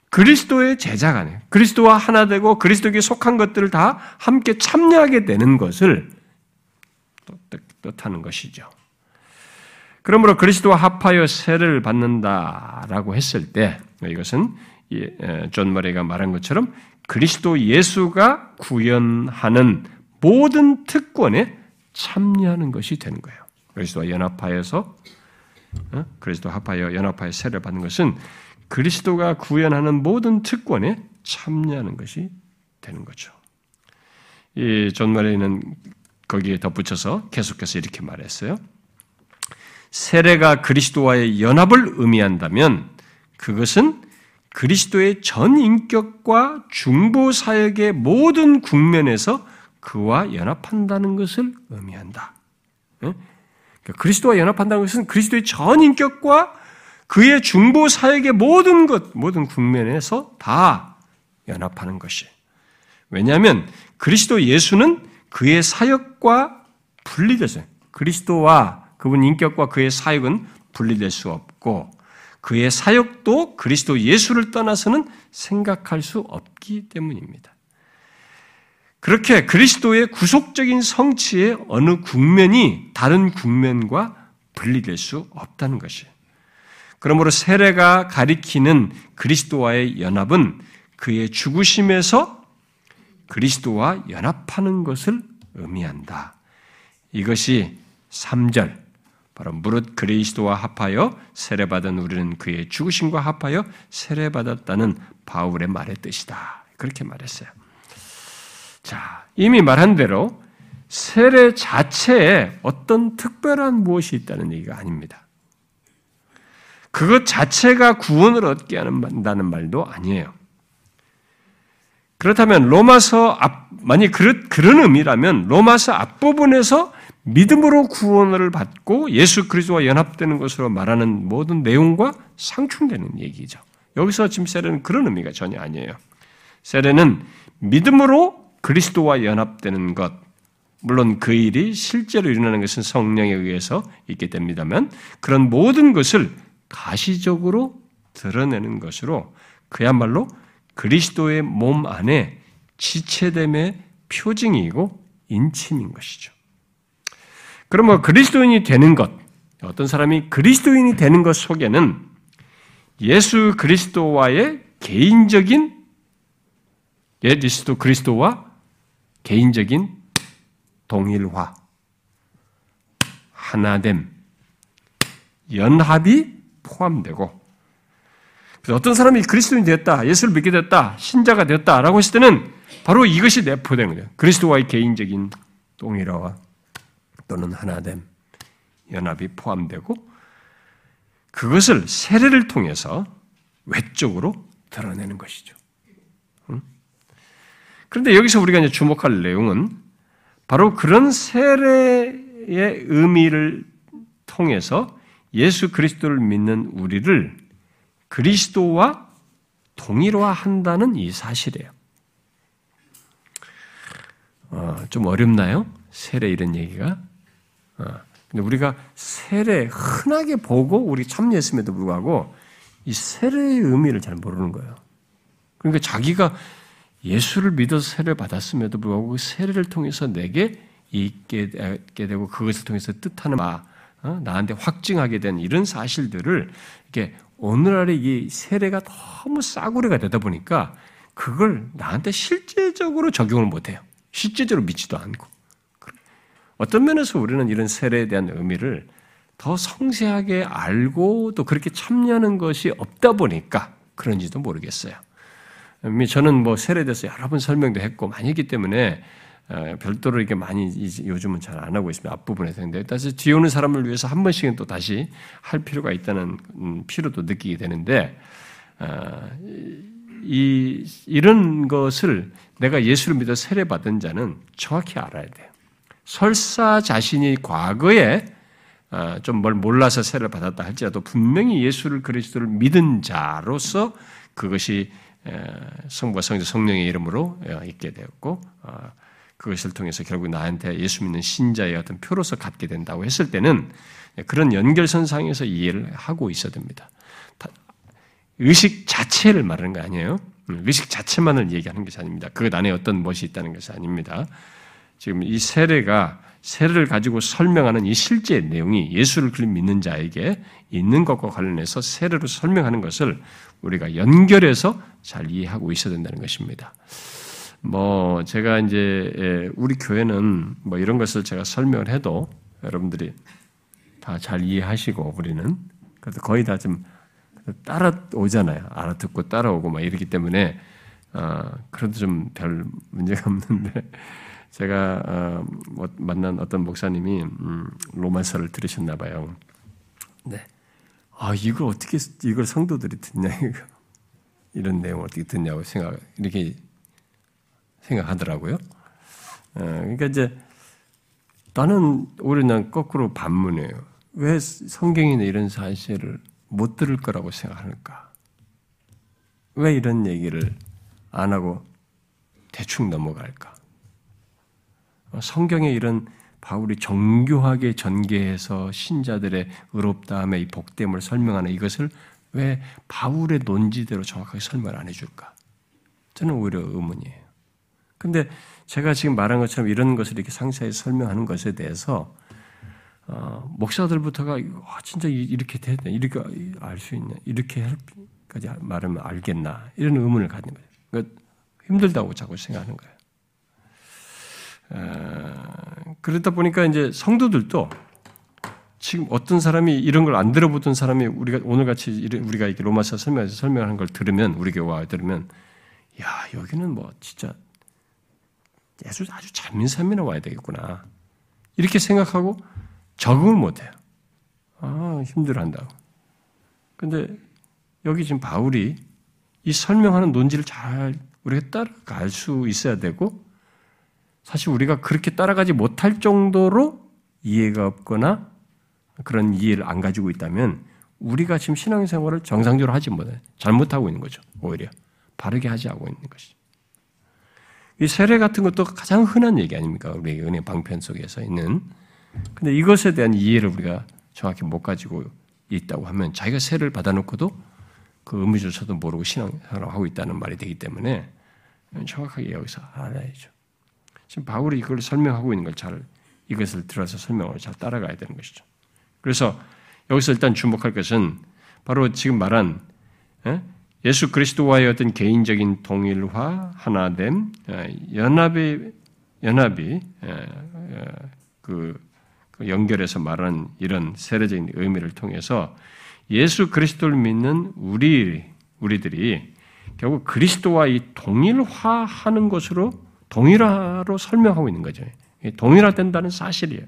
그리스도의 제자가 네 그리스도와 하나 되고 그리스도에게 속한 것들을 다 함께 참여하게 되는 것을 뜻하는 것이죠. 그러므로 그리스도와 합하여 세를 받는다라고 했을 때 이것은 존 머레이가 말한 것처럼 그리스도 예수가 구현하는 모든 특권에 참여하는 것이 되는 거예요. 그리스도와 연합하여서 어? 그리스도 합하여 연합하여 세를 받는 것은 그리스도가 구현하는 모든 특권에 참여하는 것이 되는 거죠. 이 존 머레이는 거기에 덧붙여서 계속해서 이렇게 말했어요. 세례가 그리스도와의 연합을 의미한다면 그것은 그리스도의 전 인격과 중보 사역의 모든 국면에서 그와 연합한다는 것을 의미한다. 그러니까 그리스도와 연합한다는 것은 그리스도의 전 인격과 그의 중보 사역의 모든 것, 모든 국면에서 다 연합하는 것이. 왜냐하면 그리스도 예수는 그의 사역과 분리돼서 그리스도와 그분 인격과 그의 사역은 분리될 수 없고 그의 사역도 그리스도 예수를 떠나서는 생각할 수 없기 때문입니다. 그렇게 그리스도의 구속적인 성취의 어느 국면이 다른 국면과 분리될 수 없다는 것이에요. 그러므로 세례가 가리키는 그리스도와의 연합은 그의 죽으심에서 그리스도와 연합하는 것을 의미한다. 이것이 3절 바로 무릇 그리스도와 합하여 세례받은 우리는 그의 죽으심과 합하여 세례받았다는 바울의 말의 뜻이다. 그렇게 말했어요. 자, 이미 말한 대로 세례 자체에 어떤 특별한 무엇이 있다는 얘기가 아닙니다. 그것 자체가 구원을 얻게 한다는 말도 아니에요. 그렇다면 로마서 앞, 만약 그런, 그런 의미라면 로마서 앞부분에서 믿음으로 구원을 받고 예수 그리스도와 연합되는 것으로 말하는 모든 내용과 상충되는 얘기죠. 여기서 지금 세례는 그런 의미가 전혀 아니에요. 세례는 믿음으로 그리스도와 연합되는 것, 물론 그 일이 실제로 일어나는 것은 성령에 의해서 있게 됩니다만 그런 모든 것을 가시적으로 드러내는 것으로 그야말로 그리스도의 몸 안에 지체됨의 표징이고 인침인 것이죠. 그러면 뭐 그리스도인이 되는 것, 어떤 사람이 그리스도인이 되는 것 속에는 예수 그리스도와의 개인적인 예리스도 그리스도와 개인적인 동일화, 하나됨, 연합이 포함되고 그래서 어떤 사람이 그리스도인이 되었다, 예수를 믿게 됐다, 신자가 되었다라고 했을 때는 바로 이것이 내포되는 거예요. 그리스도와의 개인적인 동일화와 또는 하나됨, 연합이 포함되고 그것을 세례를 통해서 외적으로 드러내는 것이죠. 그런데 여기서 우리가 이제 주목할 내용은 바로 그런 세례의 의미를 통해서 예수 그리스도를 믿는 우리를 그리스도와 동일화한다는 이 사실이에요. 어, 좀 어렵나요? 세례 이런 얘기가? 어, 근데 우리가 세례 흔하게 보고 우리 참여했음에도 불구하고 이 세례의 의미를 잘 모르는 거예요. 그러니까 자기가 예수를 믿어서 세례를 받았음에도 불구하고 그 세례를 통해서 내게 있게 되고 그것을 통해서 뜻하는 바, 어? 나한테 확증하게 된 이런 사실들을 이렇게 오늘날의 이 세례가 너무 싸구려가 되다 보니까 그걸 나한테 실제적으로 적용을 못해요. 실제적으로 믿지도 않고. 어떤 면에서 우리는 이런 세례에 대한 의미를 더 성세하게 알고 또 그렇게 참여하는 것이 없다 보니까 그런지도 모르겠어요. 저는 뭐 세례에 대해서 여러 번 설명도 했고 많이 했기 때문에 어, 별도로 이렇게 많이 요즘은 잘 안 하고 있습니다. 앞부분에서. 근데 다시 뒤에 오는 사람을 위해서 한 번씩은 또 다시 할 필요가 있다는 음, 필요도 느끼게 되는데, 어, 이, 이런 것을 내가 예수를 믿어 세례받은 자는 정확히 알아야 돼요. 설사 자신이 과거에 어, 좀뭘 몰라서 세례를 받았다 할지라도 분명히 예수를 그리스도를 믿은 자로서 그것이 성부와 성자 성령의 이름으로 있게 되었고 그것을 통해서 결국 나한테 예수 믿는 신자의 어떤 표로서 갖게 된다고 했을 때는 그런 연결선상에서 이해를 하고 있어야 됩니다. 의식 자체를 말하는 거 아니에요. 음, 의식 자체만을 얘기하는 것이 아닙니다. 그 안에 어떤 것이 있다는 것이 아닙니다. 지금 이 세례가 세례를 가지고 설명하는 이 실제 내용이 예수를 믿는 자에게 있는 것과 관련해서 세례로 설명하는 것을 우리가 연결해서 잘 이해하고 있어야 된다는 것입니다. 뭐 제가 이제 예, 우리 교회는 뭐 이런 것을 제가 설명을 해도 여러분들이 다 잘 이해하시고 우리는 그래도 거의 다 좀 따라오잖아요. 알아듣고 따라오고 막 이러기 때문에 어, 그래도 좀 별 문제가 없는데 제가 어, 뭐 만난 어떤 목사님이 음, 로마서를 들으셨나 봐요. 네. 아 이걸 어떻게 이걸 성도들이 듣냐 이거 이런 내용을 어떻게 듣냐고 생각 이렇게 생각하더라고요. 어, 그러니까 이제 나는 오히려 난 거꾸로 반문해요. 왜 성경에는 이런 사실을 못 들을 거라고 생각하는가? 왜 이런 얘기를 안 하고 대충 넘어갈까? 어, 성경에 이런 바울이 정교하게 전개해서 신자들의 의롭다함의 이 복됨을 설명하는 이것을 왜 바울의 논지대로 정확하게 설명 안 해줄까? 저는 오히려 의문이에요. 근데 제가 지금 말한 것처럼 이런 것을 이렇게 상세히 설명하는 것에 대해서 어, 목사들부터가 와, 진짜 이렇게 되네, 이렇게 알 수 있네, 이렇게 할까지 말하면 알겠나 이런 의문을 갖는 거예요. 그러니까 힘들다고 자꾸 생각하는 거예요. 어, 그러다 보니까 이제 성도들도 지금 어떤 사람이 이런 걸 안 들어보던 사람이 우리가 오늘 같이 우리가 이렇게 로마서 설명해서 설명하는 걸 들으면 우리 교와 들으면 야 여기는 뭐 진짜 예수 아주 잘민사민나 와야 되겠구나. 이렇게 생각하고 적응을 못해요. 아, 힘들어한다고. 근데 여기 지금 바울이 이 설명하는 논지를 잘 우리가 따라갈 수 있어야 되고 사실 우리가 그렇게 따라가지 못할 정도로 이해가 없거나 그런 이해를 안 가지고 있다면 우리가 지금 신앙생활을 정상적으로 하지 못해 잘못하고 있는 거죠. 오히려 바르게 하지 않고 있는 것이죠. 이 세례 같은 것도 가장 흔한 얘기 아닙니까? 우리 은혜 방편 속에서 있는. 근데 이것에 대한 이해를 우리가 정확히 못 가지고 있다고 하면 자기가 세례를 받아놓고도 그 의미조차도 모르고 신앙생활을 하고 있다는 말이 되기 때문에 정확하게 여기서 알아야죠. 지금 바울이 이걸 설명하고 있는 걸 잘 이것을 들어서 설명을 잘 따라가야 되는 것이죠. 그래서 여기서 일단 주목할 것은 바로 지금 말한 예? 예수 그리스도와의 어떤 개인적인 동일화, 하나됨, 어, 연합이 연합이 어, 어, 그, 그 연결해서 말하는 이런 세례적인 의미를 통해서 예수 그리스도를 믿는 우리 우리들이 결국 그리스도와 이 동일화하는 것으로 동일화로 설명하고 있는 거죠. 동일화된다는 사실이에요.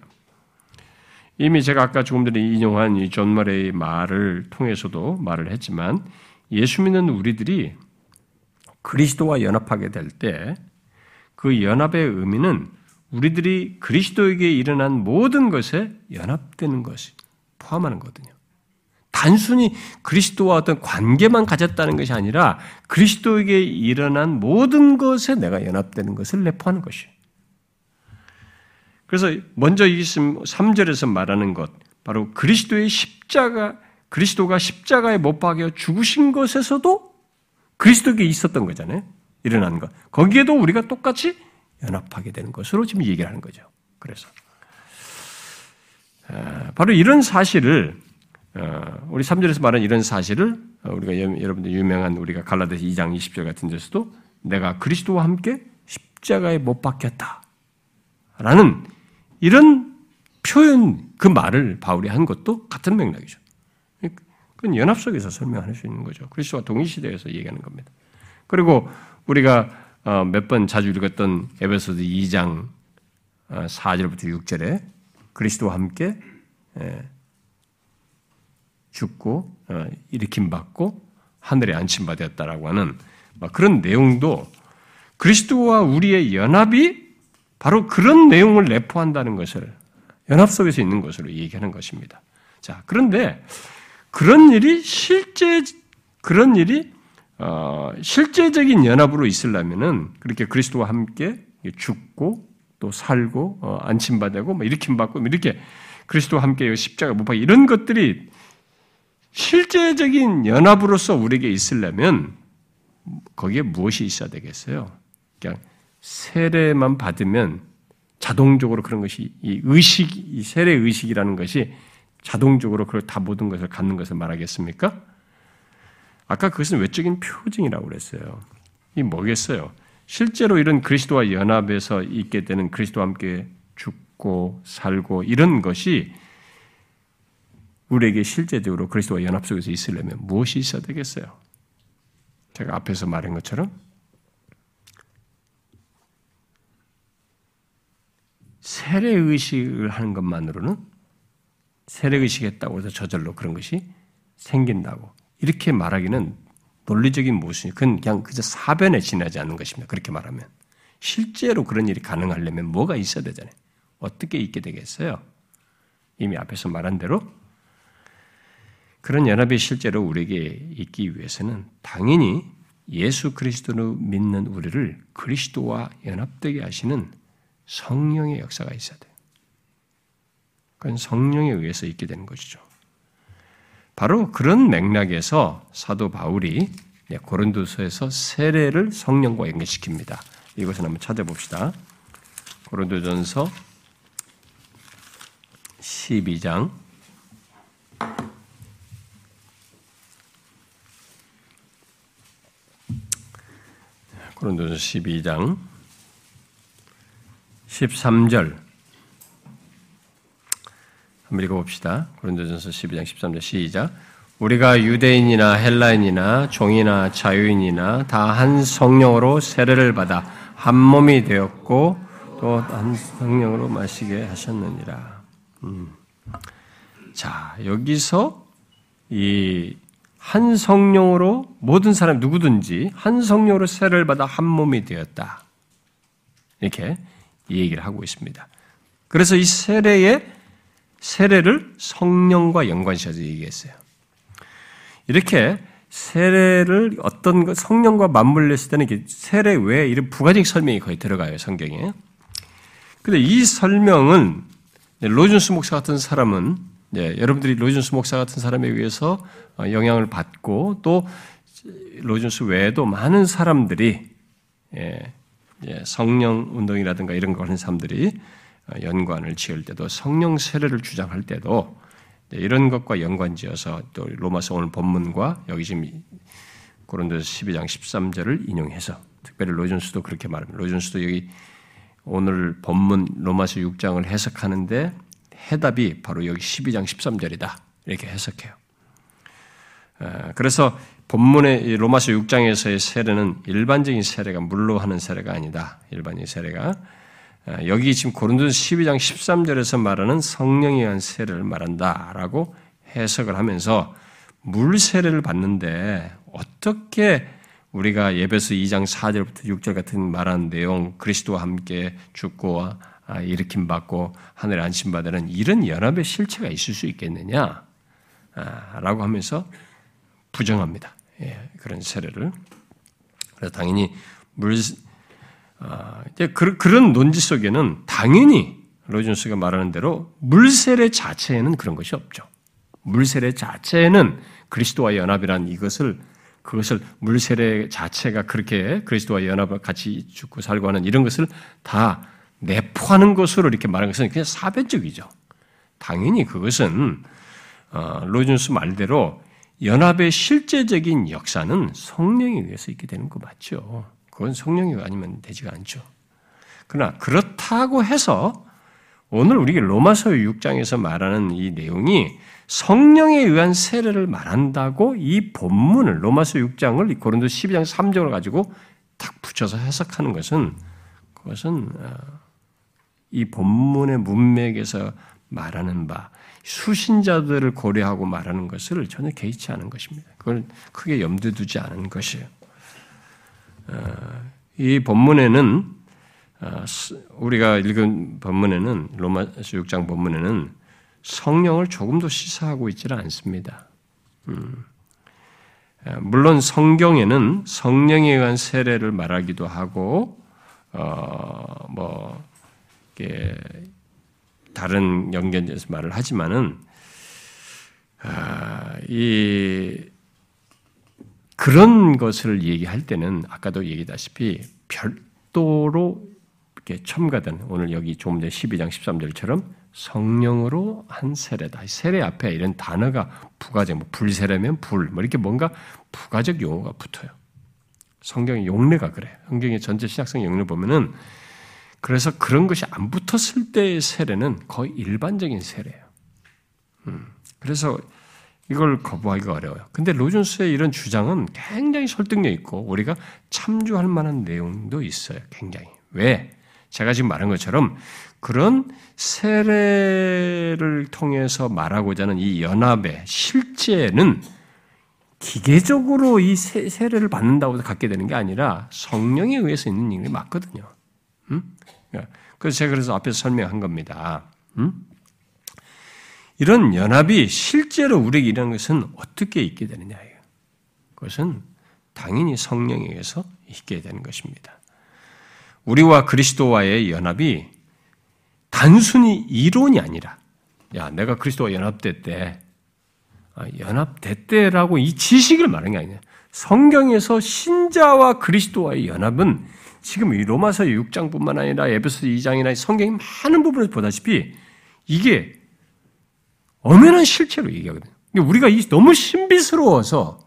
이미 제가 아까 조금 전에 인용한 이존 머레의 말을 통해서도 말을 했지만 예수 믿는 우리들이 그리스도와 연합하게 될 때 그 연합의 의미는 우리들이 그리스도에게 일어난 모든 것에 연합되는 것이 포함하는 거거든요. 단순히 그리스도와 어떤 관계만 가졌다는 것이 아니라 그리스도에게 일어난 모든 것에 내가 연합되는 것을 내포하는 것이에요. 그래서 먼저 이 3절에서 말하는 것, 바로 그리스도의 십자가, 그리스도가 십자가에 못 박여 죽으신 것에서도 그리스도에게 있었던 거잖아요. 일어난 것. 거기에도 우리가 똑같이 연합하게 되는 것으로 지금 얘기를 하는 거죠. 그래서. 아, 바로 이런 사실을, 어, 우리 3절에서 말한 이런 사실을 우리가 여러분들 유명한 우리가 갈라디아서 2장 20절 같은 데서도 내가 그리스도와 함께 십자가에 못 박혔다. 라는 이런 표현, 그 말을 바울이 한 것도 같은 맥락이죠. 그건 연합 속에서 설명할 수 있는 거죠. 그리스도와 동일시대에서 얘기하는 겁니다. 그리고 우리가 어, 몇번 자주 읽었던 에베소서 2장 4절부터 어, 6절에 그리스도와 함께 죽고 어, 일으킴 받고 하늘에 안침 받았다라고 하는 그런 내용도 그리스도와 우리의 연합이 바로 그런 내용을 내포한다는 것을 연합 속에서 있는 것으로 얘기하는 것입니다. 자, 그런데 그런 일이 실제 그런 일이 어, 실제적인 연합으로 있으려면은 그렇게 그리스도와 함께 죽고 또 살고 어, 안침받고 뭐 일으킴 받고 뭐 이렇게 그리스도와 함께 십자가 못 박이 이런 것들이 실제적인 연합으로서 우리에게 있으려면 거기에 무엇이 있어야 되겠어요? 그냥 세례만 받으면 자동적으로 그런 것이 이 의식, 이 세례 의식이라는 것이 자동적으로 그걸 다 모든 것을 갖는 것을 말하겠습니까? 아까 그것은 외적인 표징이라고 그랬어요. 이 뭐겠어요? 실제로 이런 그리스도와 연합에서 있게 되는 그리스도와 함께 죽고 살고 이런 것이 우리에게 실제적으로 그리스도와 연합 속에서 있으려면 무엇이 있어야 되겠어요? 제가 앞에서 말한 것처럼 세례 의식을 하는 것만으로는 세례 의식했다고 해서 저절로 그런 것이 생긴다고 이렇게 말하기는 논리적인 모순이 그건 그냥 그저 사변에 지나지 않는 것입니다. 그렇게 말하면 실제로 그런 일이 가능하려면 뭐가 있어야 되잖아요. 어떻게 있게 되겠어요? 이미 앞에서 말한 대로 그런 연합이 실제로 우리에게 있기 위해서는 당연히 예수 그리스도를 믿는 우리를 그리스도와 연합되게 하시는 성령의 역사가 있어야 돼요. 그건 성령에 의해서 있게 되는 것이죠. 바로 그런 맥락에서 사도 바울이 고린도서에서 세례를 성령과 연결시킵니다. 이것을 한번 찾아봅시다. 고린도전서 12장 고린도전서 12장 13절 한번 읽어봅시다. 고린도전서 12장 13절 시작. 우리가 유대인이나 헬라인이나 종이나 자유인이나 다 한 성령으로 세례를 받아 한 몸이 되었고 또 한 성령으로 마시게 하셨느니라. 음. 자 여기서 이 한 성령으로 모든 사람 누구든지 한 성령으로 세례를 받아 한 몸이 되었다. 이렇게 이 얘기를 하고 있습니다. 그래서 이 세례의 세례를 성령과 연관시켜서 얘기했어요. 이렇게 세례를 어떤 성령과 맞물렸을 때는 세례 외에 이런 부가적 설명이 거의 들어가요 성경에. 근데 이 설명은 로이드 존스 목사 같은 사람은 예, 여러분들이 로이드 존스 목사 같은 사람에 의해서 어, 영향을 받고 또 로이드 존스 외에도 많은 사람들이 예, 예, 성령 운동이라든가 이런 거 하는 사람들이 어, 연관을 지을 때도 성령 세례를 주장할 때도 이런 것과 연관지어서 또 로마서 오늘 본문과 여기 지금 고린도서 12장 13절을 인용해서 특별히 로준스도 그렇게 말합니다. 로준스도 여기 오늘 본문 로마서 6장을 해석하는데 해답이 바로 여기 12장 13절이다. 이렇게 해석해요. 어, 그래서 본문의 로마서 6장에서의 세례는 일반적인 세례가 물로 하는 세례가 아니다. 일반적인 세례가 여기 지금 고린도서 12장 13절에서 말하는 성령에 의한 세례를 말한다라고 해석을 하면서 물 세례를 받는데 어떻게 우리가 예배서 2장 4절부터 6절 같은 말하는 내용 그리스도와 함께 죽고 아, 일으킴 받고 하늘에 안심 받는 이런 연합의 실체가 있을 수 있겠느냐라고 아, 하면서 부정합니다. 예, 그런 세례를. 그래서 당연히 물 아, 그, 런 논지 속에는 당연히 로준스가 말하는 대로 물세례 자체에는 그런 것이 없죠. 물세례 자체에는 그리스도와 연합이란 이것을 그것을 물세례 자체가 그렇게 그리스도와 연합을 같이 죽고 살고 하는 이런 것을 다 내포하는 것으로 이렇게 말하는 것은 그냥 사변적이죠. 당연히 그것은 어, 로준스 말대로 연합의 실제적인 역사는 성령에 의해서 있게 되는 거 맞죠. 그건 성령이 아니면 되지가 않죠. 그러나 그렇다고 해서 오늘 우리 로마서 6장에서 말하는 이 내용이 성령에 의한 세례를 말한다고 이 본문을 로마서 6장을 고린도 12장 3절을 가지고 딱 붙여서 해석하는 것은 그것은 어, 이 본문의 문맥에서 말하는 바 수신자들을 고려하고 말하는 것을 전혀 개의치 않은 것입니다. 그걸 크게 염두에 두지 않은 것이에요. 어, 이 본문에는 어, 우리가 읽은 본문에는 로마서 6장 본문에는 성령을 조금도 시사하고 있지는 않습니다. 음. 어, 물론 성경에는 성령에 의한 세례를 말하기도 하고 어 뭐 다른 연결에서 말을 하지만은 아, 이 그런 것을 얘기할 때는 아까도 얘기다시피 별도로 이렇게 첨가된 오늘 여기 조금 전 12장 13절처럼 성령으로 한 세례다. 세례 앞에 이런 단어가 부가적, 뭐 불세례면 불, 뭐 이렇게 뭔가 부가적 용어가 붙어요. 성경의 용례가 그래. 성경의 전체 신약성 용례 보면은 그래서 그런 것이 안 붙었을 때의 세례는 거의 일반적인 세례예요. 음, 그래서 이걸 거부하기가 어려워요. 근데 로준스의 이런 주장은 굉장히 설득력 있고 우리가 참조할 만한 내용도 있어요. 굉장히. 왜? 제가 지금 말한 것처럼 그런 세례를 통해서 말하고자 하는 이 연합의 실제는 기계적으로 이 세례를 받는다고 갖게 되는 게 아니라 성령에 의해서 있는 일이 맞거든요. 음? 그래서 제가 그래서 앞에서 설명한 겁니다. 음? 이런 연합이 실제로 우리에게 일어난 것은 어떻게 있게 되느냐예요. 그것은 당연히 성령에 의해서 있게 되는 것입니다. 우리와 그리스도와의 연합이 단순히 이론이 아니라, 야, 내가 그리스도와 연합됐대. 아, 연합됐대라고 이 지식을 말하는 게 아니냐. 성경에서 신자와 그리스도와의 연합은 지금 이 로마서 6장뿐만 아니라 에베소 2장이나 성경의 많은 부분에서 보다시피 이게 엄연한 실체로 얘기하거든요. 우리가 너무 신비스러워서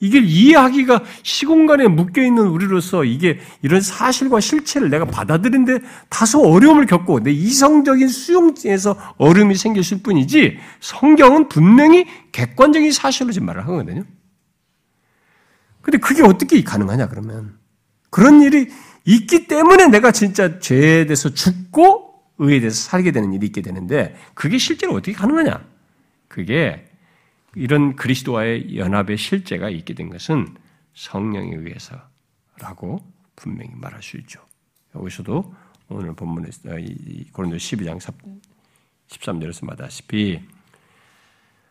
이게 이해하기가 시공간에 묶여 있는 우리로서 이게 이런 사실과 실체를 내가 받아들이는데 다소 어려움을 겪고 내 이성적인 수용에서 어려움이 생겼을 뿐이지 성경은 분명히 객관적인 사실로 지금 말을 하거든요. 근데 그게 어떻게 가능하냐 그러면 그런 일이 있기 때문에 내가 진짜 죄에 대해서 죽고 의에 대해서 살게 되는 일이 있게 되는데 그게 실제로 어떻게 가능하냐? 그게 이런 그리스도와의 연합의 실제가 있게 된 것은 성령에 의해서라고 분명히 말할 수 있죠. 여기서도 오늘 본문에 고린도 12장 13절에서 말다시피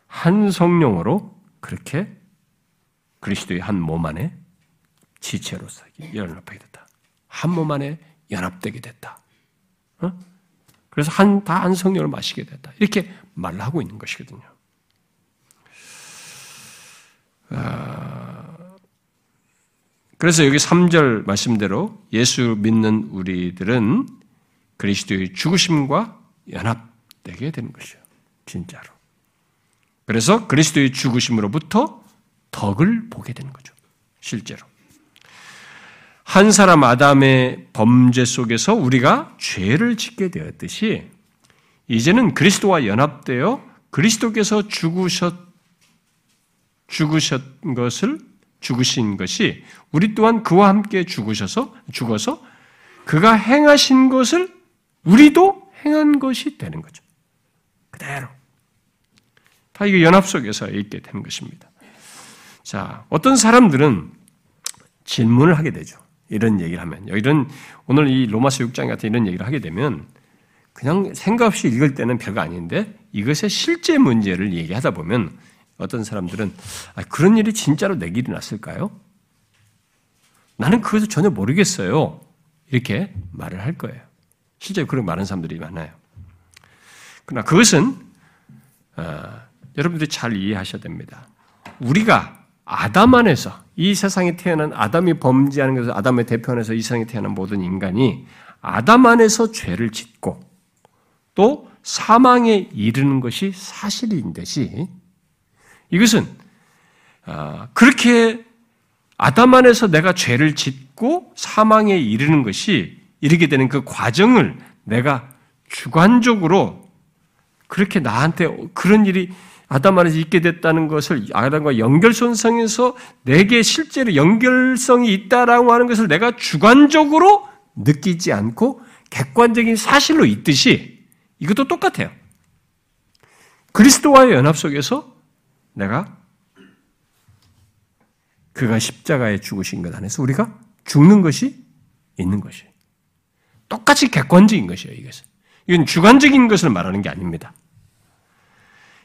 한 성령으로 그렇게 그리스도의 한 몸 안에 지체로서 연합하게 됐다. 한 몸 안에 연합되게 됐다. 어? 그래서 한, 다 한 성령을 마시게 됐다. 이렇게 말을 하고 있는 것이거든요. 아, 그래서 여기 3절 말씀대로 예수 믿는 우리들은 그리스도의 죽으심과 연합되게 되는 것이요. 진짜로. 그래서 그리스도의 죽으심으로부터 덕을 보게 되는 거죠. 실제로. 한 사람 아담의 범죄 속에서 우리가 죄를 짓게 되었듯이 이제는 그리스도와 연합되어 그리스도께서 죽으셨 죽으셨 것을 죽으신 것이 우리 또한 그와 함께 죽으셔서 죽어서 그가 행하신 것을 우리도 행한 것이 되는 거죠. 그대로. 다 이게 연합 속에서 있게 되는 것입니다. 자, 어떤 사람들은 질문을 하게 되죠. 이런 얘기를 하면. 이런, 오늘 이 로마서 6장 같은 이런 얘기를 하게 되면 그냥 생각 없이 읽을 때는 별거 아닌데 이것의 실제 문제를 얘기하다 보면 어떤 사람들은 아, 그런 일이 진짜로 내 길이 났을까요? 나는 그것을 전혀 모르겠어요. 이렇게 말을 할 거예요. 실제 그런 많은 사람들이 많아요. 그러나 그것은 어, 여러분들이 잘 이해하셔야 됩니다. 우리가 아담 안에서 이 세상에 태어난 아담이 범죄하는 것을 아담의 대표 안에서 이 세상에 태어난 모든 인간이 아담 안에서 죄를 짓고 또 사망에 이르는 것이 사실인 듯이 이것은 아, 그렇게 아담 안에서 내가 죄를 짓고 사망에 이르는 것이 이르게 되는 그 과정을 내가 주관적으로 그렇게 나한테 그런 일이 아담 안에서 있게 됐다는 것을 아담과 연결선상에서 내게 실제로 연결성이 있다라고 하는 것을 내가 주관적으로 느끼지 않고 객관적인 사실로 있듯이 이것도 똑같아요. 그리스도와의 연합 속에서 내가 그가 십자가에 죽으신 것 안에서 우리가 죽는 것이 있는 것이에요. 똑같이 객관적인 것이에요, 이것은. 이건 주관적인 것을 말하는 게 아닙니다.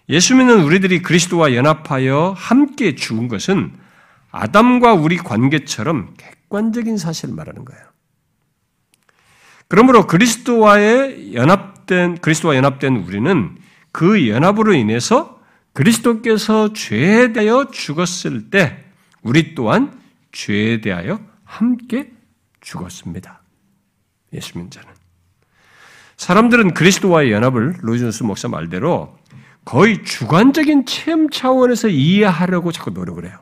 예수 믿는 우리들이 그리스도와 연합하여 함께 죽은 것은 아담과 우리 관계처럼 객관적인 사실을 말하는 거예요. 그러므로 그리스도와의 연합된 그리스도와 연합된 우리는 그 연합으로 인해서 그리스도께서 죄에 대하여 죽었을 때 우리 또한 죄에 대하여 함께 죽었습니다. 예수 믿는 자는 사람들은 그리스도와의 연합을 로이존스 목사 말대로 거의 주관적인 체험 차원에서 이해하려고 자꾸 노력을 해요.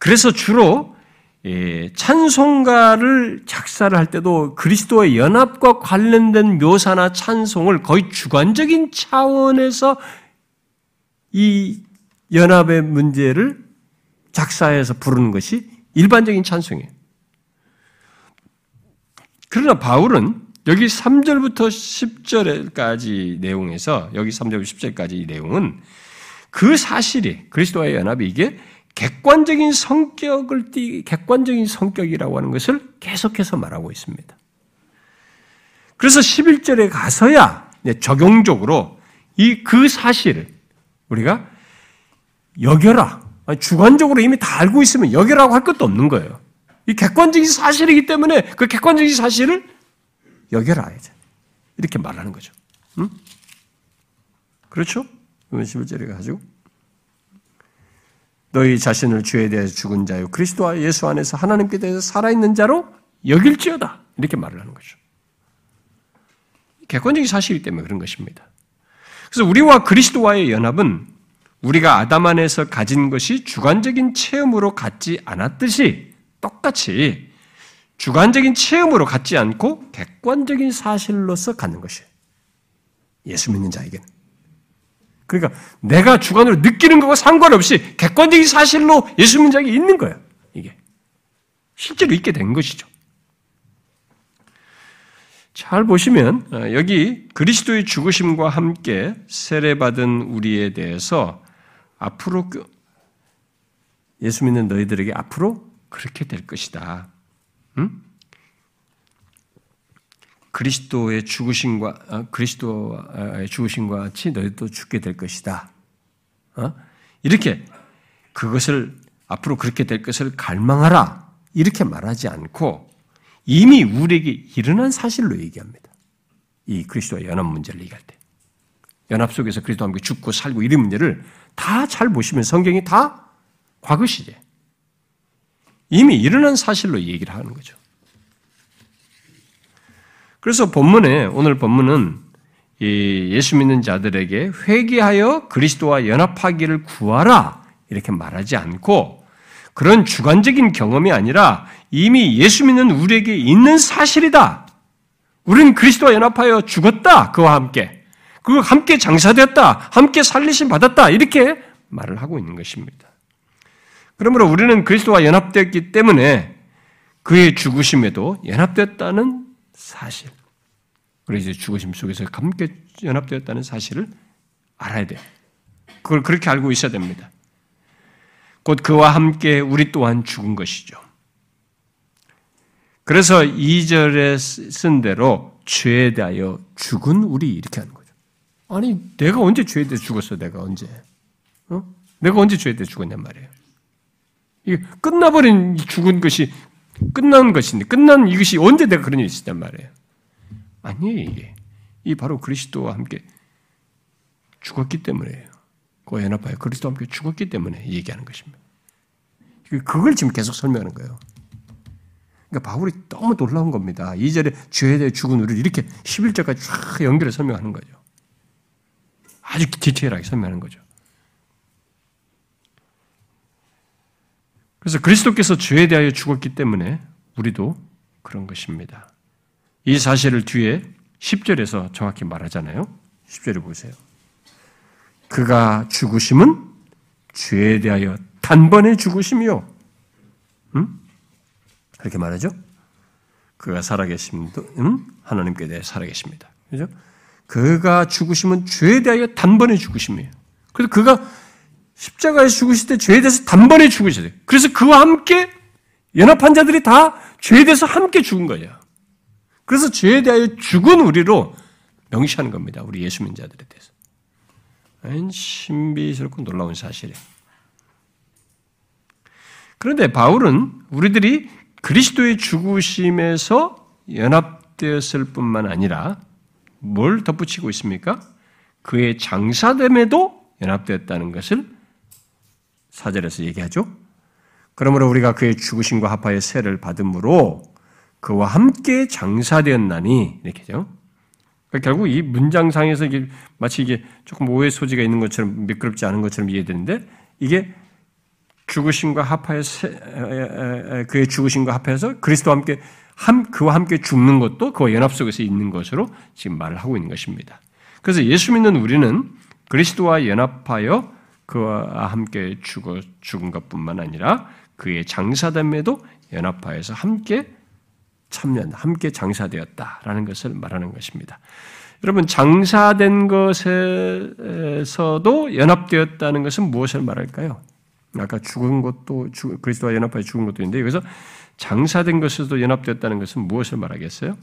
그래서 주로 예, 찬송가를 작사를 할 때도 그리스도의 연합과 관련된 묘사나 찬송을 거의 주관적인 차원에서 이 연합의 문제를 작사해서 부르는 것이 일반적인 찬송이에요. 그러나 바울은 여기 3절부터 10절까지 내용에서 여기 3절부터 10절까지 이 내용은 그 사실이 그리스도와의 연합이 이게 객관적인 성격을 띠 객관적인 성격이라고 하는 것을 계속해서 말하고 있습니다. 그래서 11절에 가서야 적용적으로 이 그 사실을 우리가 여겨라. 주관적으로 이미 다 알고 있으면 여겨라고 할 것도 없는 거예요. 이 객관적인 사실이기 때문에 그 객관적인 사실을 여겨라. 이렇게 말하는 거죠. 응? 그렇죠? 그러면 11절에 가지고 너희 자신을 주에 대해서 죽은 자요 그리스도와 예수 안에서 하나님께 대해서 살아있는 자로 여길지어다. 이렇게 말을 하는 거죠. 객관적인 사실이기 때문에 그런 것입니다. 그래서 우리와 그리스도와의 연합은 우리가 아담 안에서 가진 것이 주관적인 체험으로 갖지 않았듯이 똑같이 주관적인 체험으로 갖지 않고 객관적인 사실로서 갖는 것이에요. 예수 믿는 자에게는. 그러니까 내가 주관으로 느끼는 것과 상관없이 객관적인 사실로 예수 믿는 자에게 있는 거예요. 이게. 실제로 있게 된 것이죠. 잘 보시면 어, 여기 그리스도의 죽으심과 함께 세례받은 우리에 대해서 앞으로 그 예수 믿는 너희들에게 앞으로 그렇게 될 것이다. 응? 그리스도의 죽으심과 어, 그리스도의 죽으심과 같이 너희도 죽게 될 것이다. 어? 이렇게 그것을 앞으로 그렇게 될 것을 갈망하라 이렇게 말하지 않고 이미 우리에게 일어난 사실로 얘기합니다. 이 그리스도의 연합 문제를 얘기할 때 연합 속에서 그리스도와 함께 죽고 살고 이런 문제를 다 잘 보시면 성경이 다 과거 시제 이미 일어난 사실로 얘기를 하는 거죠. 그래서 본문에 오늘 본문은 예수 믿는 자들에게 회개하여 그리스도와 연합하기를 구하라 이렇게 말하지 않고 그런 주관적인 경험이 아니라 이미 예수 믿는 우리에게 있는 사실이다. 우리는 그리스도와 연합하여 죽었다. 그와 함께. 그와 함께 장사되었다. 함께 살리심 받았다. 이렇게 말을 하고 있는 것입니다. 그러므로 우리는 그리스도와 연합되었기 때문에 그의 죽으심에도 연합됐다는 사실. 그래서 죽으심 속에서 함께 연합되었다는 사실을 알아야 돼. 그걸 그렇게 알고 있어야 됩니다. 곧 그와 함께 우리 또한 죽은 것이죠. 그래서 2절에 쓴 대로 죄에 대하여 죽은 우리 이렇게 하는 거죠. 아니, 내가 언제 죄에 대해 죽었어, 내가 언제? 어? 내가 언제 죄에 대해 죽었냔 말이에요. 이게 끝나버린 죽은 것이 끝난 것인데, 끝난 이것이 언제 내가 그런 일이 있었단 말이에요. 아니에요, 이게. 이 바로 그리스도와 함께 죽었기 때문에요. 그 연합하여 그리스도와 함께 죽었기 때문에 얘기하는 것입니다. 그걸 지금 계속 설명하는 거예요. 그러니까 바울이 너무 놀라운 겁니다. 2절에 죄에 대해 죽은 우리를 이렇게 11절까지 쫙 연결해 설명하는 거죠. 아주 디테일하게 설명하는 거죠. 그래서 그리스도께서 죄에 대하여 죽었기 때문에 우리도 그런 것입니다. 이 사실을 뒤에 10절에서 정확히 말하잖아요. 10절을 보세요. 그가 죽으심은 죄에 대하여 단번에 죽으심이요. 음? 그렇게 말하죠? 그가 살아계심도 음? 하나님께 대해 살아계십니다. 그죠? 그가 죽으심은 죄에 대하여 단번에 죽으심이에요. 그래서 그가 십자가에서 죽으실 때 죄에 대해서 단번에 죽으셔야 돼요. 그래서 그와 함께 연합한 자들이 다 죄에 대해서 함께 죽은 거예요. 그래서 죄에 대하여 죽은 우리로 명시하는 겁니다. 우리 예수 민자들에 대해서. 신비스럽고 놀라운 사실이에요. 그런데 바울은 우리들이 그리스도의 죽으심에서 연합되었을 뿐만 아니라 뭘 덧붙이고 있습니까? 그의 장사됨에도 연합되었다는 것을 사절에서 얘기하죠. 그러므로 우리가 그의 죽으심과 합하여 세를 받음으로 그와 함께 장사되었나니 이렇게죠. 그러니까 결국 이 문장상에서 이게 마치 이게 조금 오해 소지가 있는 것처럼 미끄럽지 않은 것처럼 이해되는데 이게 죽으심과 합하여 그의 죽으심과 합해서 그리스도와 함께 함, 그와 함께 죽는 것도 그와 연합 속에서 있는 것으로 지금 말을 하고 있는 것입니다. 그래서 예수 믿는 우리는 그리스도와 연합하여 그와 함께 죽어 죽은 것뿐만 아니라 그의 장사됨에도 연합하여서 함께 참여, 함께 장사되었다라는 것을 말하는 것입니다. 여러분 장사된 것에서도 연합되었다는 것은 무엇을 말할까요? 아까 죽은 것도 그리스도와 연합하여 죽은 것도 있는데 여기서 장사된 것에서도 연합되었다는 것은 무엇을 말하겠어요?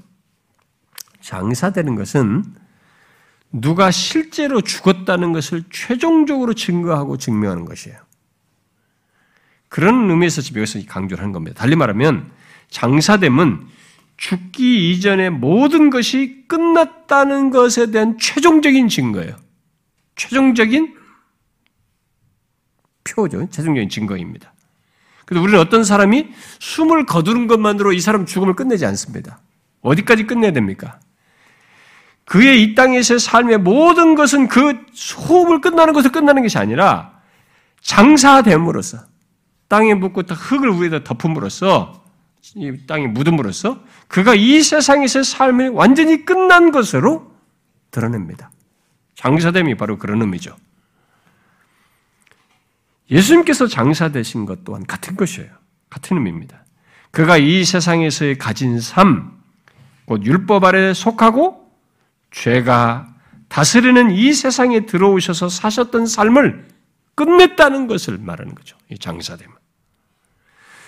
장사되는 것은 누가 실제로 죽었다는 것을 최종적으로 증거하고 증명하는 것이에요. 그런 의미에서 지금 여기서 강조를 하는 겁니다. 달리 말하면 장사됨은 죽기 이전에 모든 것이 끝났다는 것에 대한 최종적인 증거예요. 최종적인 표죠. 최종적인 증거입니다. 그래서 우리는 어떤 사람이 숨을 거두는 것만으로 이 사람 죽음을 끝내지 않습니다. 어디까지 끝내야 됩니까? 그의 이 땅에서의 삶의 모든 것은 그 호흡을 끝나는 것을 끝나는 것이 아니라 장사됨으로써 땅에 묻고 흙을 위에다 덮음으로써 이 땅에 묻음으로써 그가 이 세상에서의 삶이 완전히 끝난 것으로 드러냅니다. 장사됨이 바로 그런 의미죠. 예수님께서 장사되신 것 또한 같은 것이에요. 같은 의미입니다. 그가 이 세상에서의 가진 삶, 곧 율법 아래 속하고 죄가 다스리는 이 세상에 들어오셔서 사셨던 삶을 끝냈다는 것을 말하는 거죠. 이 장사됨은.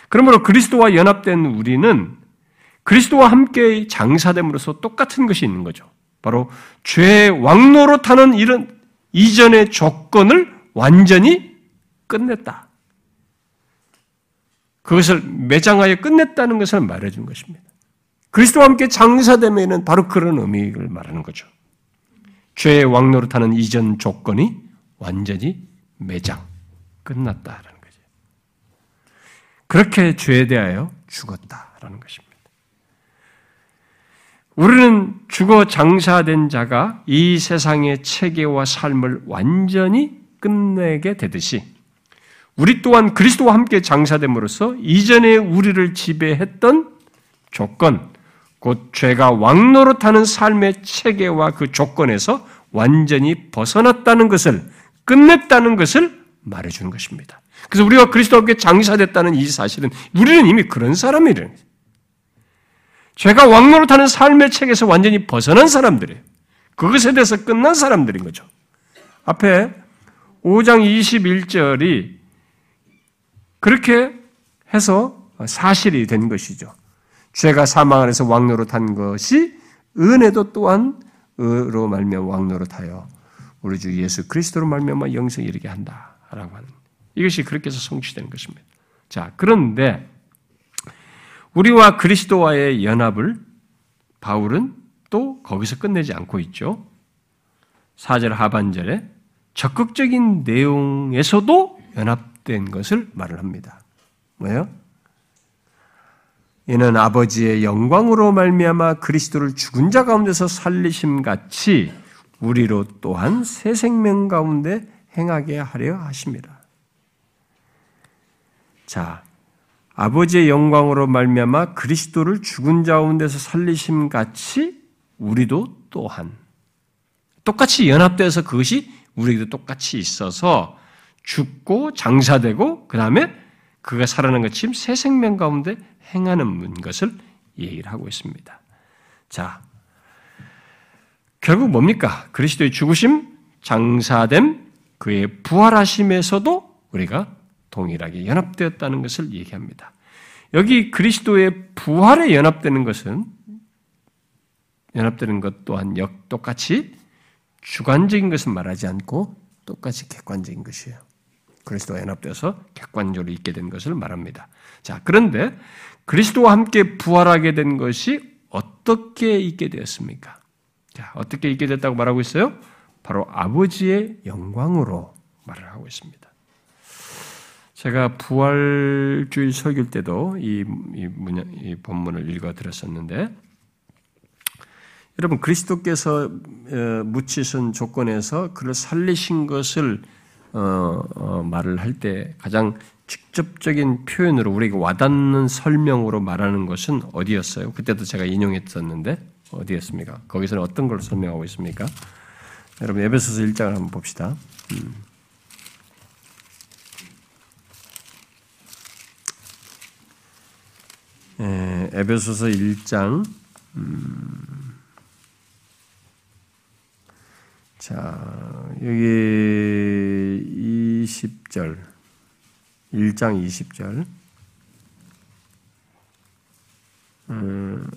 그러므로 그리스도와 연합된 우리는 그리스도와 함께 장사됨으로써 똑같은 것이 있는 거죠. 바로 죄의 왕노로 타는 이런 이전의 조건을 완전히 끝냈다. 그것을 매장하여 끝냈다는 것을 말해준 것입니다. 그리스도와 함께 장사됨에는 바로 그런 의미를 말하는 거죠. 죄의 왕노릇 하는 이전 조건이 완전히 매장, 끝났다라는 거죠. 그렇게 죄에 대하여 죽었다라는 것입니다. 우리는 죽어 장사된 자가 이 세상의 체계와 삶을 완전히 끝내게 되듯이 우리 또한 그리스도와 함께 장사됨으로써 이전에 우리를 지배했던 조건, 곧 죄가 왕노릇하는 삶의 체계와 그 조건에서 완전히 벗어났다는 것을 끝냈다는 것을 말해주는 것입니다. 그래서 우리가 그리스도와 함께 장사됐다는 이 사실은 우리는 이미 그런 사람이라는 죄가 왕노릇하는 삶의 책에서 완전히 벗어난 사람들이에요. 그것에 대해서 끝난 사람들인 거죠. 앞에 5장 21절이 그렇게 해서 사실이 된 것이죠. 죄가 사망 안에서 왕노릇한 것이 은혜도 또한 의로 말며 왕노릇하여 우리 주 예수 그리스도로 말미암아 영생에 이르게 한다라고 하는 이것이 그렇게 해서 성취되는 것입니다. 자, 그런데 우리와 그리스도와의 연합을 바울은 또 거기서 끝내지 않고 있죠. 4절 하반절에 적극적인 내용에서도 연합된 것을 말을 합니다. 뭐예요? 이는 아버지의 영광으로 말미암아 그리스도를 죽은 자 가운데서 살리심 같이 우리로 또한 새 생명 가운데 행하게 하려 하십니다. 자, 아버지의 영광으로 말미암아 그리스도를 죽은 자 가운데서 살리심 같이 우리도 또한 똑같이 연합돼서 그것이 우리에게도 똑같이 있어서 죽고 장사되고 그 다음에 그가 살아난 것처럼 새 생명 가운데 행하는 것을 얘기를 하고 있습니다. 자, 결국 뭡니까? 그리스도의 죽으심, 장사됨, 그의 부활하심에서도 우리가 동일하게 연합되었다는 것을 얘기합니다. 여기 그리스도의 부활에 연합되는 것은 연합되는 것 또한 역 똑같이 주관적인 것은 말하지 않고 똑같이 객관적인 것이에요. 그리스도와 연합되어서 객관적으로 있게 된 것을 말합니다. 자, 그런데 그리스도와 함께 부활하게 된 것이 어떻게 있게 되었습니까? 자, 어떻게 있게 됐다고 말하고 있어요? 바로 아버지의 영광으로 말을 하고 있습니다. 제가 부활주일 설교 때도 이, 이, 문야, 이 본문을 읽어 드렸었는데, 여러분 그리스도께서 어, 묻히신 조건에서 그를 살리신 것을 어, 어, 말을 할 때 가장 직접적인 표현으로 우리에게 와닿는 설명으로 말하는 것은 어디였어요? 그때도 제가 인용했었는데 어디였습니까? 거기서는 어떤 걸 설명하고 있습니까? 여러분 에베소서 1장을 한번 봅시다. 음. 에, 에베소서 1장 음. 자, 여기 20절, 1장 20절. 음,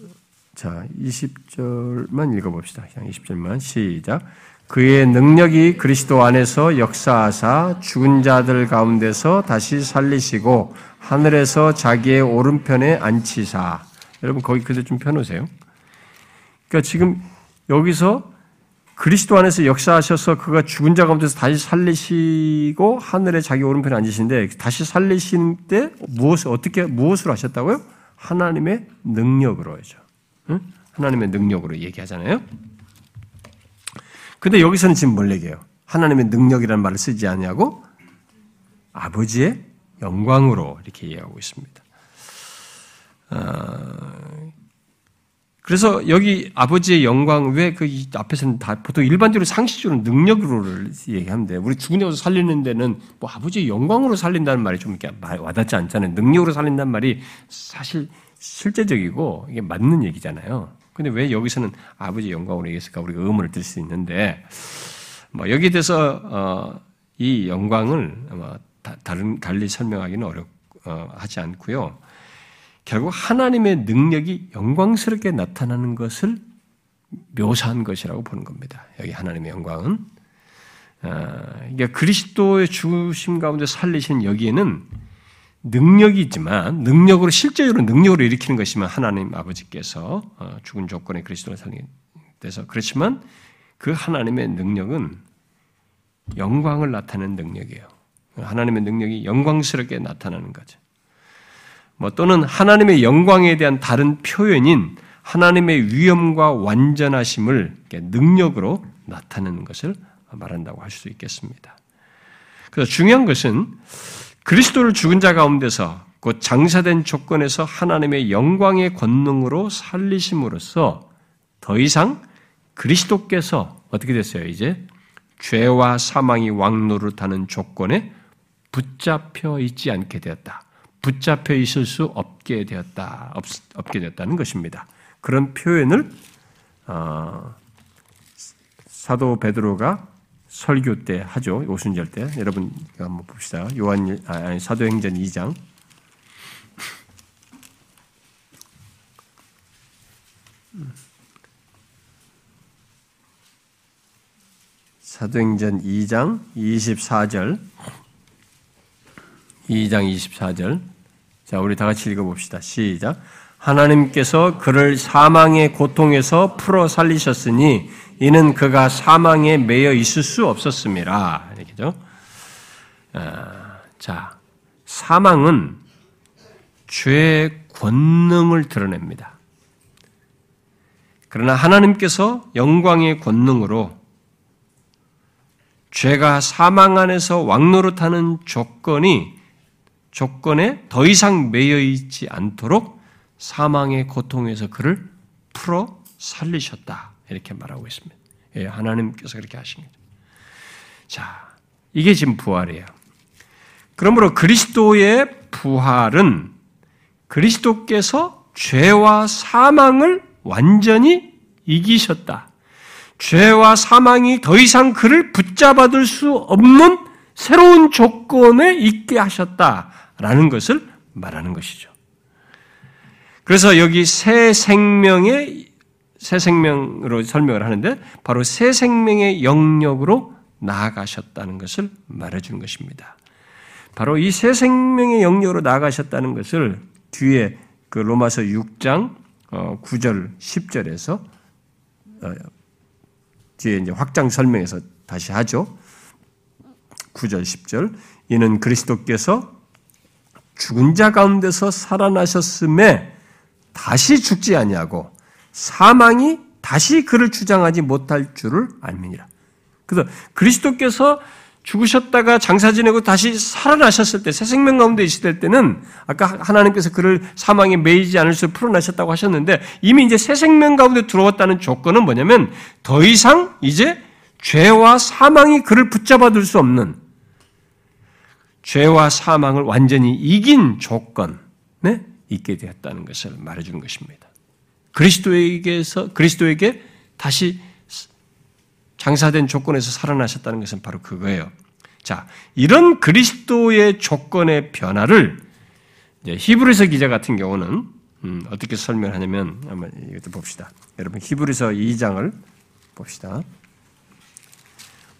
자, 20절만 읽어봅시다. 그냥 20절만. 시작. 그의 능력이 그리스도 안에서 역사하사 죽은 자들 가운데서 다시 살리시고 하늘에서 자기의 오른편에 앉히사. 여러분, 거기 그대 좀 펴놓으세요. 그러니까 지금 여기서 그리스도 안에서 역사하셔서 그가 죽은 자 가운데서 다시 살리시고 하늘에 자기 오른편에 앉으신데 다시 살리신 때 무엇을 어떻게 무엇으로 하셨다고요? 하나님의 능력으로 하죠. 응? 하나님의 능력으로 얘기하잖아요. 근데 여기서는 지금 뭘 얘기해요? 하나님의 능력이라는 말을 쓰지 않냐고 아버지의 영광으로 이렇게 이해하고 있습니다. 어, 그래서 여기 아버지의 영광 왜 그 앞에서는 다 보통 일반적으로 상식적으로 능력으로를 얘기하는데 우리 죽은 자서 살리는 데는 뭐 아버지의 영광으로 살린다는 말이 좀 이렇게 와닿지 않잖아요. 능력으로 살린다는 말이 사실 실제적이고 이게 맞는 얘기잖아요. 근데 왜 여기서는 아버지의 영광으로 얘기했을까 우리가 의문을 들 수 있는데 뭐 여기에 대해서 어, 이 영광을 아마 다른 달리 설명하기는 어렵 어, 하지 않고요. 결국 하나님의 능력이 영광스럽게 나타나는 것을 묘사한 것이라고 보는 겁니다. 여기 하나님의 영광은 그러니까 그리스도의 죽으심 가운데 살리신 여기에는 능력이 있지만 능력으로 실제적으로 능력으로 일으키는 것이면 하나님 아버지께서 어, 죽은 조건에 그리스도를 살리게 돼서 그렇지만 그 하나님의 능력은 영광을 나타내는 능력이에요. 하나님의 능력이 영광스럽게 나타나는 거죠. 뭐 또는 하나님의 영광에 대한 다른 표현인 하나님의 위엄과 완전하심을 능력으로 나타내는 것을 말한다고 할 수 있겠습니다. 그래서 중요한 것은 그리스도를 죽은 자 가운데서 곧 장사된 조건에서 하나님의 영광의 권능으로 살리심으로써 더 이상 그리스도께서 어떻게 됐어요? 이제 죄와 사망이 왕노릇하는 조건에 붙잡혀 있지 않게 되었다. 붙잡혀 있을 수 없게 되었다, 없, 없게 되었다는 것입니다. 그런 표현을 어, 사도 베드로가 설교 때 하죠. 오순절 때. 여러분 한번 봅시다. 요한 아니, 사도행전 2장 사도행전 2장 24절 2장 24절 자 우리 다 같이 읽어봅시다. 시작 하나님께서 그를 사망의 고통에서 풀어 살리셨으니 이는 그가 사망에 매여 있을 수 없었습니다. 이렇게죠. 아, 자, 사망은 죄의 권능을 드러냅니다. 그러나 하나님께서 영광의 권능으로 죄가 사망 안에서 왕노릇하는 조건이 조건에 더 이상 매여 있지 않도록 사망의 고통에서 그를 풀어 살리셨다. 이렇게 말하고 있습니다. 예, 하나님께서 그렇게 하신 거죠. 자, 이게 지금 부활이에요. 그러므로 그리스도의 부활은 그리스도께서 죄와 사망을 완전히 이기셨다. 죄와 사망이 더 이상 그를 붙잡아둘 수 없는 새로운 조건에 있게 하셨다 라는 것을 말하는 것이죠. 그래서 여기 새 생명의 새 생명으로 설명을 하는데 바로 새 생명의 영역으로 나아가셨다는 것을 말해주는 것입니다. 바로 이 새 생명의 영역으로 나아가셨다는 것을 뒤에 그 로마서 6장 9절, 어, 10절에서 어, 뒤에 이제 확장 설명에서 다시 하죠. 9절, 10절. 이는 그리스도께서 죽은 자 가운데서 살아나셨음에 다시 죽지 아니하고 사망이 다시 그를 주장하지 못할 줄을 알미니라. 그래서 그리스도께서 죽으셨다가 장사 지내고 다시 살아나셨을 때, 새 생명 가운데 있을 때는 아까 하나님께서 그를 사망에 매이지 않을 수 풀어나셨다고 하셨는데 이미 이제 새 생명 가운데 들어왔다는 조건은 뭐냐면 더 이상 이제 죄와 사망이 그를 붙잡아둘 수 없는 죄와 사망을 완전히 이긴 조건에 있게 되었다는 것을 말해주는 것입니다. 그리스도에게서 그리스도에게 다시 장사된 조건에서 살아나셨다는 것은 바로 그거예요. 자, 이런 그리스도의 조건의 변화를 히브리서 기자 같은 경우는 음, 어떻게 설명하냐면 한번 이것도 봅시다. 여러분 히브리서 2장을 봅시다.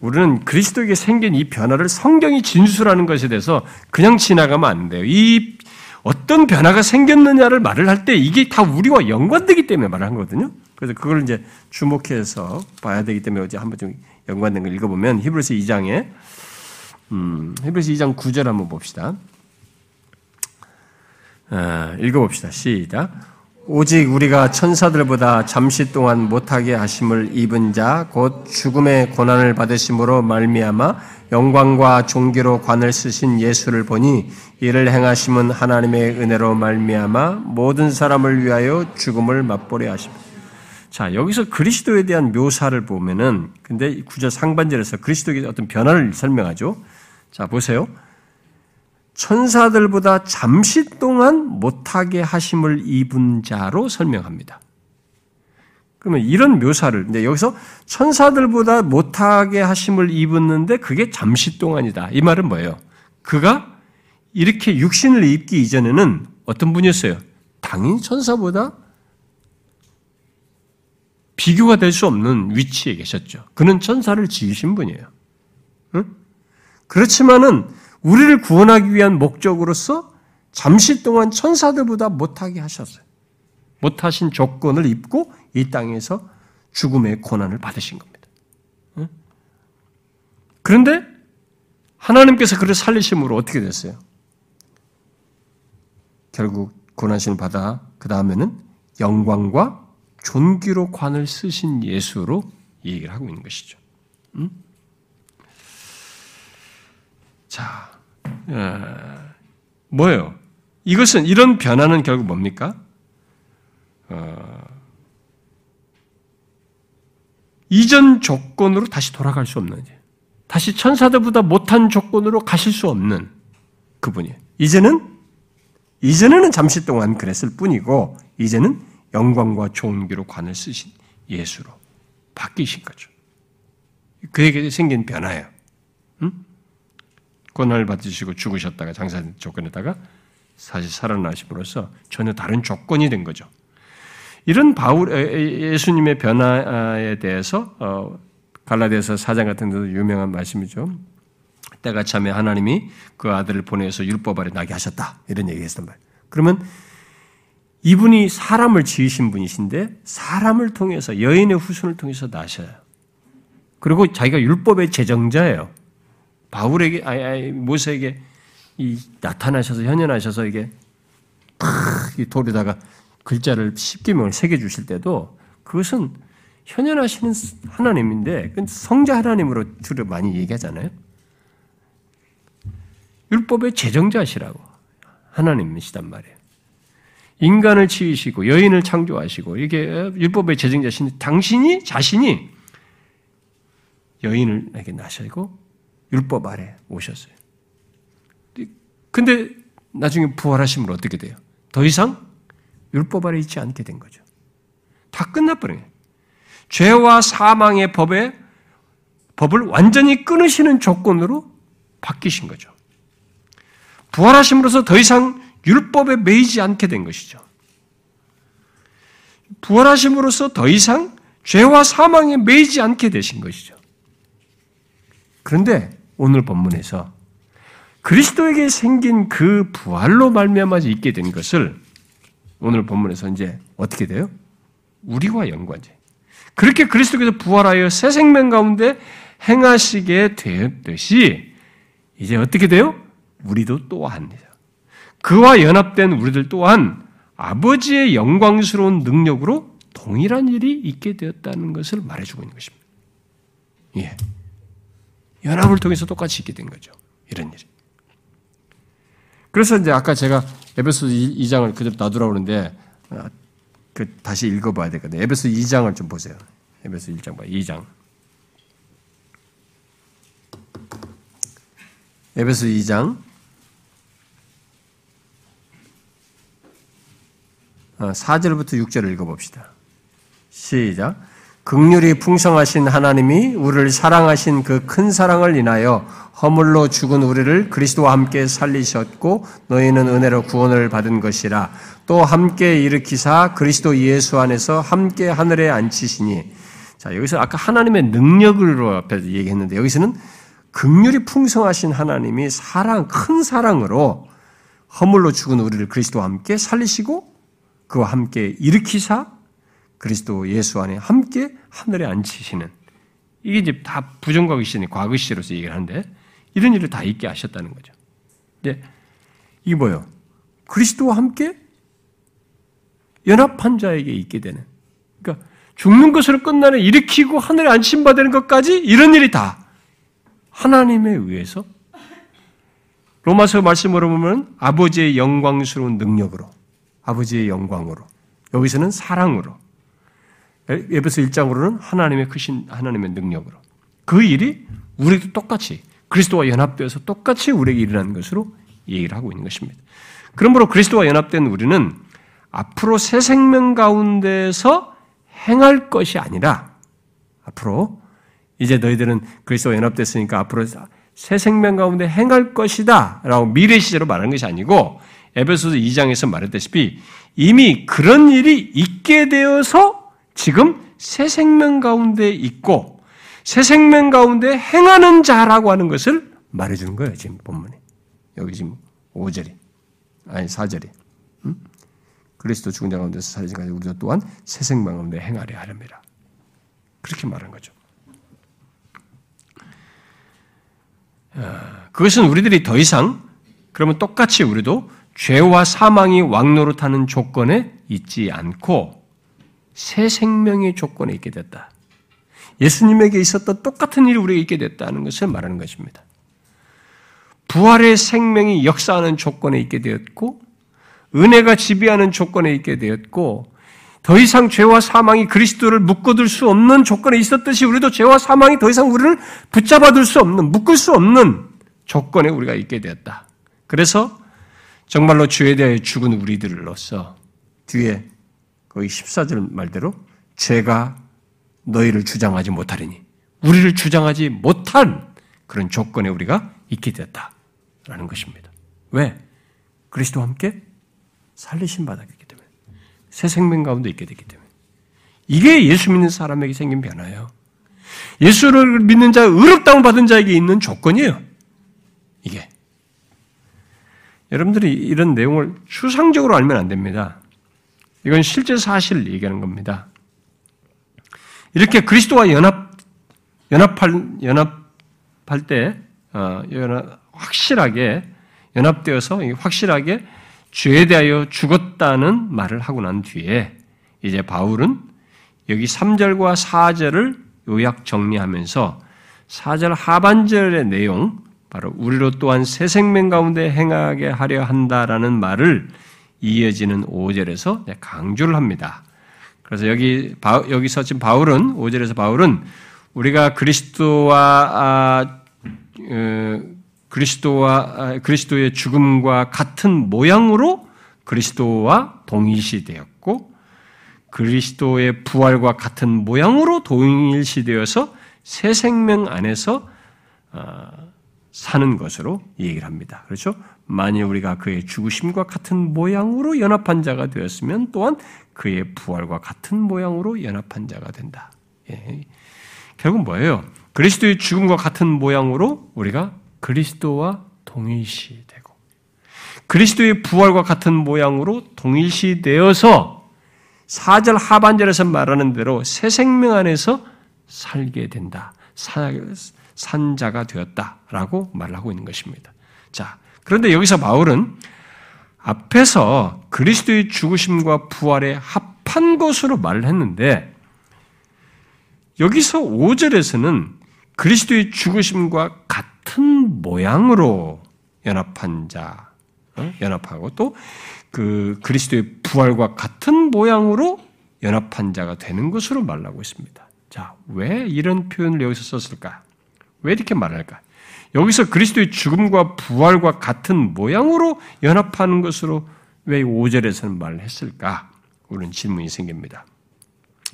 우리는 그리스도에게 생긴 이 변화를 성경이 진술하는 것에 대해서 그냥 지나가면 안 돼요. 이 어떤 변화가 생겼느냐를 말을 할 때 이게 다 우리와 연관되기 때문에 말을 한 거거든요. 그래서 그걸 이제 주목해서 봐야 되기 때문에 어제 한번 좀 연관된 걸 읽어보면 히브리서 2장에 음, 히브리서 2장 9절 한번 봅시다. 아, 읽어봅시다. 시작. 오직 우리가 천사들보다 잠시 동안 못하게 하심을 입은 자 곧 죽음의 고난을 받으심으로 말미암아 영광과 종기로 관을 쓰신 예수를 보니 이를 행하심은 하나님의 은혜로 말미암아 모든 사람을 위하여 죽음을 맛보려 하십니다. 자, 여기서 그리스도에 대한 묘사를 보면은 근데 구절 상반절에서 그리스도의 어떤 변화를 설명하죠. 자, 보세요. 천사들보다 잠시 동안 못하게 하심을 입은 자로 설명합니다. 그러면 이런 묘사를, 근데 여기서 천사들보다 못하게 하심을 입었는데 그게 잠시 동안이다. 이 말은 뭐예요? 그가 이렇게 육신을 입기 이전에는 어떤 분이었어요? 당연히 천사보다 비교가 될 수 없는 위치에 계셨죠. 그는 천사를 지으신 분이에요. 응? 그렇지만은 우리를 구원하기 위한 목적으로서 잠시 동안 천사들보다 못하게 하셨어요. 못하신 조건을 입고 이 땅에서 죽음의 고난을 받으신 겁니다. 그런데 하나님께서 그를 살리심으로 어떻게 됐어요? 결국 고난심을 받아 그 다음에는 영광과 존귀로 관을 쓰신 예수로 얘기를 하고 있는 것이죠. 음? 자, 어, 뭐예요? 이것은 이런 변화는 결국 뭡니까? 어, 이전 조건으로 다시 돌아갈 수 없는 다시 천사들보다 못한 조건으로 가실 수 없는 그분이에요. 이제는 이전에는 잠시 동안 그랬을 뿐이고 이제는 영광과 존귀로 관을 쓰신 예수로 바뀌신 거죠. 그에게 생긴 변화예요. 응? 고난을 받으시고 죽으셨다가 장사 조건에다가 사실 살아나심으로써 전혀 다른 조건이 된 거죠. 이런 바울 예수님의 변화에 대해서 어, 갈라디아서 사장 같은 데도 유명한 말씀이죠. 때가 참에 하나님이 그 아들을 보내서 율법 아래 나게 하셨다 이런 얘기했단 말. 그러면 이분이 사람을 지으신 분이신데 사람을 통해서 여인의 후손을 통해서 나셔요. 그리고 자기가 율법의 제정자예요. 바울에게 아니, 아니 모세에게 이 나타나셔서 현현하셔서 이게 탁이 돌에다가 글자를 십계명을 새겨 주실 때도 그것은 현현하시는 하나님인데 성자 하나님으로 주로 많이 얘기하잖아요. 율법의 제정자시라고 하나님이시단 말이에요. 인간을 지으시고 여인을 창조하시고 이게 율법의 제정자신 당신이 자신이 여인을 에게 나시고 율법 아래 오셨어요. 근데 나중에 부활하시면 어떻게 돼요? 더 이상 율법 아래 있지 않게 된 거죠. 다 끝나버려요. 죄와 사망의 법에 법을 완전히 끊으시는 조건으로 바뀌신 거죠. 부활하심으로써 더 이상 율법에 매이지 않게 된 것이죠. 부활하심으로써 더 이상 죄와 사망에 매이지 않게 되신 것이죠. 그런데 오늘 본문에서 그리스도에게 생긴 그 부활로 말미암아 있게 된 것을 오늘 본문에서 이제 어떻게 돼요? 우리와 연관돼. 그렇게 그리스도께서 부활하여 새 생명 가운데 행하시게 되었듯이 이제 어떻게 돼요? 우리도 또한 그와 연합된 우리들 또한 아버지의 영광스러운 능력으로 동일한 일이 있게 되었다는 것을 말해주고 있는 것입니다. 예. 연합을 통해서 똑같이 있게 된 거죠. 이런 일이. 그래서 이제 아까 제가 에베소 2장을 그대로 놔두라고 그러는데 어, 그 다시 읽어봐야 되거든요. 에베소 2장을 좀 보세요. 에베소 1장 봐, 2장. 에베소 2장 4절부터 어, 6절을 읽어봅시다. 시작. 극률이 풍성하신 하나님이 우리를 사랑하신 그 큰 사랑을 인하여 허물로 죽은 우리를 그리스도와 함께 살리셨고 너희는 은혜로 구원을 받은 것이라. 또 함께 일으키사 그리스도 예수 안에서 함께 하늘에 앉히시니. 자 여기서 아까 하나님의 능력으로 앞에 얘기했는데 여기서는 극률이 풍성하신 하나님이 사랑 큰 사랑으로 허물로 죽은 우리를 그리스도와 함께 살리시고 그와 함께 일으키사 그리스도 예수 안에 함께 하늘에 앉히시는 이게 이제 다 부정과거 시니 과거 시로서 얘기를 하는데 이런 일을 다 있게 하셨다는 거죠. 근데 이게 뭐요? 그리스도와 함께 연합한 자에게 있게 되는. 그러니까 죽는 것으로 끝나는 일으키고 하늘에 안심 받는 것까지 이런 일이 다 하나님에 의해서 로마서 말씀으로 보면 아버지의 영광스러운 능력으로 아버지의 영광으로 여기서는 사랑으로 에베소 1장으로는 하나님의 크신 하나님의 능력으로 그 일이 우리도 똑같이 그리스도와 연합되어서 똑같이 우리에게 일어나는 것으로 얘기를 하고 있는 것입니다. 그러므로 그리스도와 연합된 우리는 앞으로 새 생명 가운데서 행할 것이 아니라 앞으로 이제 너희들은 그리스도와 연합됐으니까 앞으로 새 생명 가운데 행할 것이다 라고 미래 시제로 말하는 것이 아니고 에베소서 2장에서 말했다시피 이미 그런 일이 있게 되어서 지금 새 생명 가운데 있고 새 생명 가운데 행하는 자라고 하는 것을 말해주는 거예요. 지금 본문에. 여기 지금 5절이. 아니 4절이. 음? 그리스도 죽은 자 가운데서 살리신 까 우리도 또한 새 생명 가운데 행하려 하렵니다. 그렇게 말한 거죠. 아, 그것은 우리들이 더 이상 그러면 똑같이 우리도 죄와 사망이 왕노릇하는 조건에 있지 않고 새 생명의 조건에 있게 됐다. 예수님에게 있었던 똑같은 일이 우리에게 있게 됐다는 것을 말하는 것입니다. 부활의 생명이 역사하는 조건에 있게 되었고, 은혜가 지배하는 조건에 있게 되었고, 더 이상 죄와 사망이 그리스도를 묶어둘 수 없는 조건에 있었듯이 우리도 죄와 사망이 더 이상 우리를 붙잡아둘 수 없는, 묶을 수 없는 조건에 우리가 있게 되었다. 그래서 정말로 죄에 대해 죽은 우리들로서 뒤에 거기 14절 말대로 죄가 너희를 주장하지 못하리니 우리를 주장하지 못한 그런 조건에 우리가 있게 됐다라는 것입니다. 왜? 그리스도와 함께 살리신 바다기 때문에 새 생명 가운데 있게 됐기 때문에 이게 예수 믿는 사람에게 생긴 변화예요. 예수를 믿는 자, 의롭다움 받은 자에게 있는 조건이에요. 이게. 여러분들이 이런 내용을 추상적으로 알면 안 됩니다. 이건 실제 사실을 얘기하는 겁니다. 이렇게 그리스도와 연합, 연합할, 연합할 때, 어, 연합, 확실하게, 연합되어서 확실하게 죄에 대하여 죽었다는 말을 하고 난 뒤에 이제 바울은 여기 3절과 4절을 요약 정리하면서 4절 하반절의 내용, 바로 우리로 또한 새 생명 가운데 행하게 하려 한다라는 말을 이어지는 5절에서 강조를 합니다. 그래서 여기 여기서 지금 바울은 5절에서 바울은 우리가 그리스도와 아, 어, 그리스도와 아, 그리스도의 죽음과 같은 모양으로 그리스도와 동일시되었고 그리스도의 부활과 같은 모양으로 동일시되어서 새 생명 안에서 어, 사는 것으로 얘기를 합니다. 그렇죠? 만일 우리가 그의 죽으심과 같은 모양으로 연합한 자가 되었으면 또한 그의 부활과 같은 모양으로 연합한 자가 된다. 예. 결국 뭐예요? 그리스도의 죽음과 같은 모양으로 우리가 그리스도와 동일시 되고 그리스도의 부활과 같은 모양으로 동일시 되어서 4절 하반절에서 말하는 대로 새 생명 안에서 살게 된다. 산 자가 되었다라고 말하고 있는 것입니다. 자, 그런데 여기서 바울은 앞에서 그리스도의 죽으심과 부활에 합한 것으로 말을 했는데 여기서 5절에서는 그리스도의 죽으심과 같은 모양으로 연합한 자, 어? 연합하고 또 그 그리스도의 부활과 같은 모양으로 연합한 자가 되는 것으로 말하고 있습니다. 자, 왜 이런 표현을 여기서 썼을까? 왜 이렇게 말할까? 여기서 그리스도의 죽음과 부활과 같은 모양으로 연합하는 것으로 왜 5절에서는 말을 했을까? 그런 질문이 생깁니다.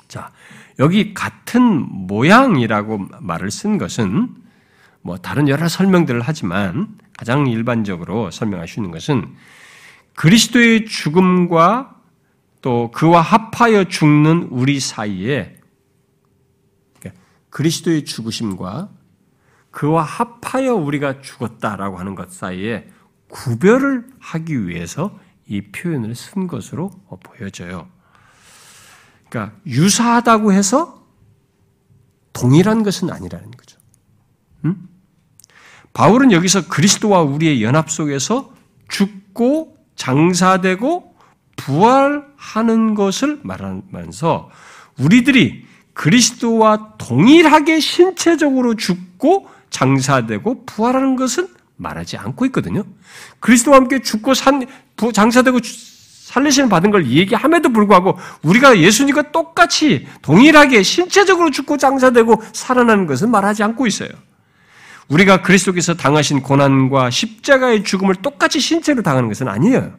자, 여기 같은 모양이라고 말을 쓴 것은 뭐 다른 여러 설명들을 하지만 가장 일반적으로 설명할 수 있는 것은 그리스도의 죽음과 또 그와 합하여 죽는 우리 사이에 그러니까 그리스도의 죽으심과 그와 합하여 우리가 죽었다라고 하는 것 사이에 구별을 하기 위해서 이 표현을 쓴 것으로 보여져요. 그러니까 유사하다고 해서 동일한 것은 아니라는 거죠. 음? 바울은 여기서 그리스도와 우리의 연합 속에서 죽고 장사되고 부활하는 것을 말하면서 우리들이 그리스도와 동일하게 신체적으로 죽고 장사되고 부활하는 것은 말하지 않고 있거든요. 그리스도와 함께 죽고 산, 장사되고 살리시는 받은 걸 얘기함에도 불구하고 우리가 예수님과 똑같이 동일하게 신체적으로 죽고 장사되고 살아나는 것은 말하지 않고 있어요. 우리가 그리스도께서 당하신 고난과 십자가의 죽음을 똑같이 신체로 당하는 것은 아니에요.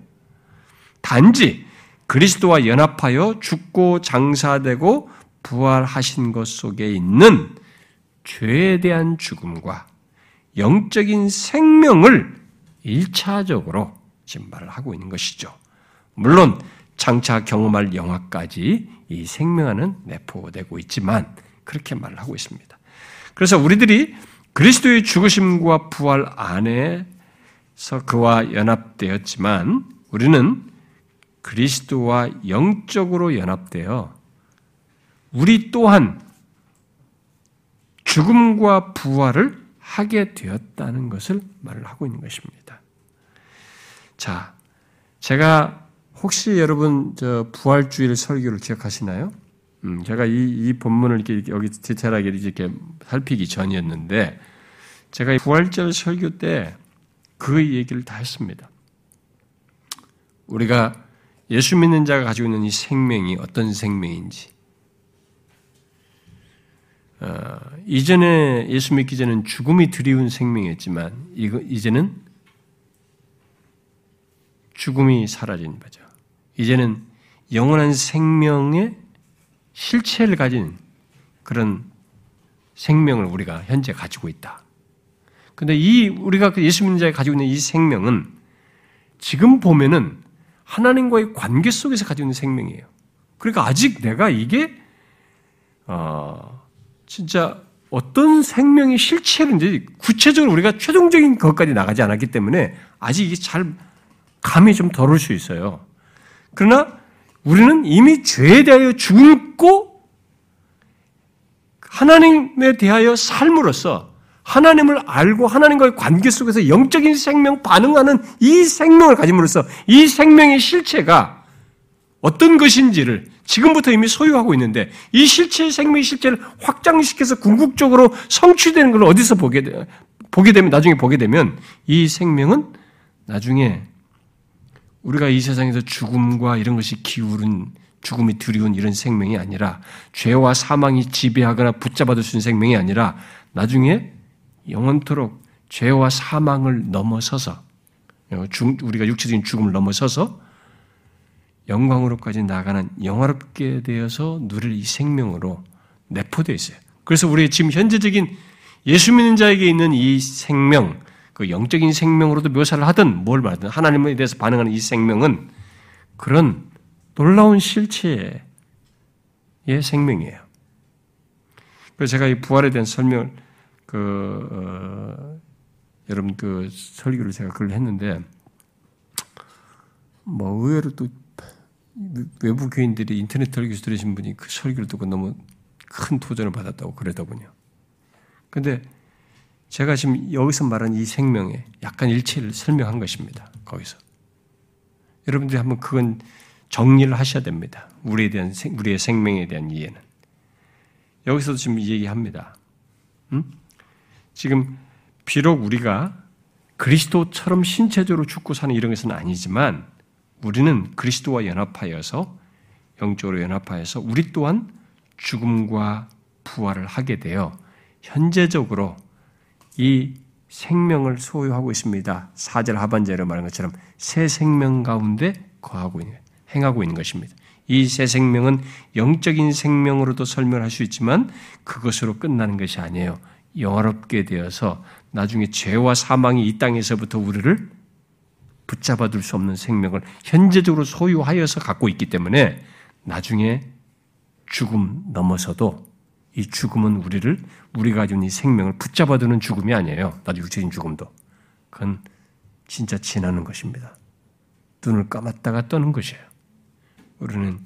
단지 그리스도와 연합하여 죽고 장사되고 부활하신 것 속에 있는 죄에 대한 죽음과 영적인 생명을 일차적으로 말을 하고 있는 것이죠. 물론 장차 경험할 영화까지 이 생명하는 내포되고 있지만 그렇게 말을 하고 있습니다. 그래서 우리들이 그리스도의 죽으심과 부활 안에서 그와 연합되었지만 우리는 그리스도와 영적으로 연합되어 우리 또한 죽음과 부활을 하게 되었다는 것을 말을 하고 있는 것입니다. 자, 제가 혹시 여러분 저 부활주일 설교를 기억하시나요? 음, 제가 이, 이 본문을 이렇게 여기 디테일하게 이렇게 살피기 전이었는데 제가 부활절 설교 때 그 얘기를 다 했습니다. 우리가 예수 믿는 자가 가지고 있는 이 생명이 어떤 생명인지, 어, 이전에 예수 믿기 전에는 죽음이 드리운 생명이었지만 이거, 이제는 죽음이 사라진 거죠. 이제는 영원한 생명의 실체를 가진 그런 생명을 우리가 현재 가지고 있다. 근데 이 우리가 그 예수 믿는 자가 가지고 있는 이 생명은 지금 보면은 하나님과의 관계 속에서 가지고 있는 생명이에요. 그러니까 아직 내가 이게 어 진짜 어떤 생명의 실체인지 구체적으로 우리가 최종적인 것까지 나가지 않았기 때문에 아직 이게 잘 감이 좀덜올수 있어요. 그러나 우리는 이미 죄에 대하여 죽고 하나님에 대하여 삶으로써 하나님을 알고 하나님과의 관계 속에서 영적인 생명 반응하는 이 생명을 가짐으로써 이 생명의 실체가 어떤 것인지를 지금부터 이미 소유하고 있는데 이 실체의 생명의 실체를 확장시켜서 궁극적으로 성취되는 걸 어디서 보게, 되, 보게 되면, 나중에 보게 되면 이 생명은 나중에 우리가 이 세상에서 죽음과 이런 것이 기울은 죽음이 두려운 이런 생명이 아니라 죄와 사망이 지배하거나 붙잡아둘 수 있는 생명이 아니라 나중에 영원토록 죄와 사망을 넘어서서 우리가 육체적인 죽음을 넘어서서 영광으로까지 나가는 영화롭게 되어서 누릴 이 생명으로 내포되어 있어요. 그래서 우리의 지금 현재적인 예수 믿는 자에게 있는 이 생명, 그 영적인 생명으로도 묘사를 하든 뭘 말하든 하나님에 대해서 반응하는 이 생명은 그런 놀라운 실체의 생명이에요. 그래서 제가 이 부활에 대한 설명을 그 어, 여러분 그 설교를 제가 그걸 했는데 뭐 의외로 또 외부 교인들이 인터넷 설교에서 들으신 분이 그 설교를 듣고 너무 큰 도전을 받았다고 그러더군요. 근데 제가 지금 여기서 말한 이 생명의 약간 일체를 설명한 것입니다. 거기서. 여러분들이 한번 그건 정리를 하셔야 됩니다. 우리에 대한, 우리의 생명에 대한 이해는. 여기서도 지금 얘기합니다. 음? 지금 비록 우리가 그리스도처럼 신체적으로 죽고 사는 이런 것은 아니지만 우리는 그리스도와 연합하여서 영적으로 연합하여서 우리 또한 죽음과 부활을 하게 되어 현재적으로 이 생명을 소유하고 있습니다. 사절 하반절에 말한 것처럼 새 생명 가운데 거하고 있는, 행하고 있는 것입니다. 이 새 생명은 영적인 생명으로도 설명할 수 있지만 그것으로 끝나는 것이 아니에요. 영화롭게 되어서 나중에 죄와 사망이 이 땅에서부터 우리를 붙잡아둘 수 없는 생명을 현재적으로 소유하여서 갖고 있기 때문에 나중에 죽음 넘어서도 이 죽음은 우리를 우리가 가지고 이 생명을 붙잡아두는 죽음이 아니에요. 나도 육체적인 죽음도. 그건 진짜 지나는 것입니다. 눈을 감았다가 떠는 것이에요. 우리는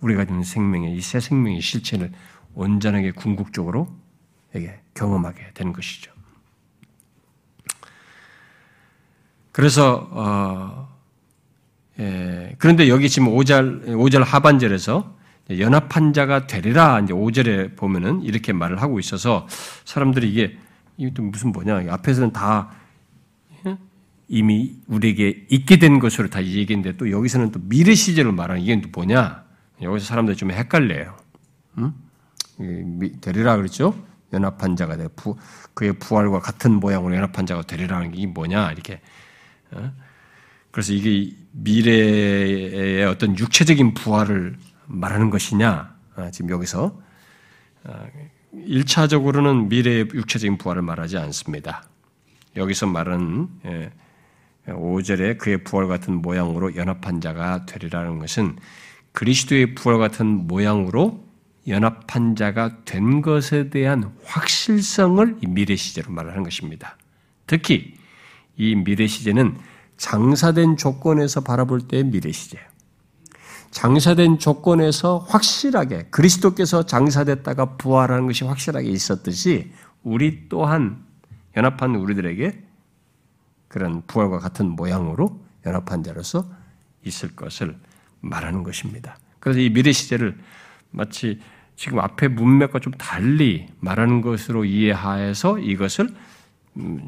우리가 가지고 생명의 이 새 생명의 실체를 온전하게 궁극적으로 경험하게 되는 것이죠. 그래서 어, 예, 그런데 여기 지금 5절 5절 하반절에서 연합한 자가 되리라 이제 5절에 보면은 이렇게 말을 하고 있어서 사람들이 이게 이게 무슨 뭐냐 앞에서는 다 예? 이미 우리에게 있게 된 것으로 다 얘기했는데 또 여기서는 또 미래 시제를 말하는 이게 또 뭐냐 여기서 사람들이 좀 헷갈려요. 응? 되리라 그랬죠? 연합한 자가 되 그의 부활과 같은 모양으로 연합한 자가 되리라는 게 뭐냐 이렇게 어? 그래서 이게 미래의 어떤 육체적인 부활을 말하는 것이냐? 아, 지금 여기서 1차적으로는 아, 미래의 육체적인 부활을 말하지 않습니다. 여기서 말은 5절에 예, 그의 부활 같은 모양으로 연합한 자가 되리라는 것은 그리스도의 부활 같은 모양으로 연합한 자가 된 것에 대한 확실성을 미래 시제로 말하는 것입니다. 특히 이 미래 시제는 장사된 조건에서 바라볼 때의 미래 시제예요. 장사된 조건에서 확실하게 그리스도께서 장사됐다가 부활하는 것이 확실하게 있었듯이 우리 또한 연합한 우리들에게 그런 부활과 같은 모양으로 연합한 자로서 있을 것을 말하는 것입니다. 그래서 이 미래 시제를 마치 지금 앞에 문맥과 좀 달리 말하는 것으로 이해하여서 이것을 음,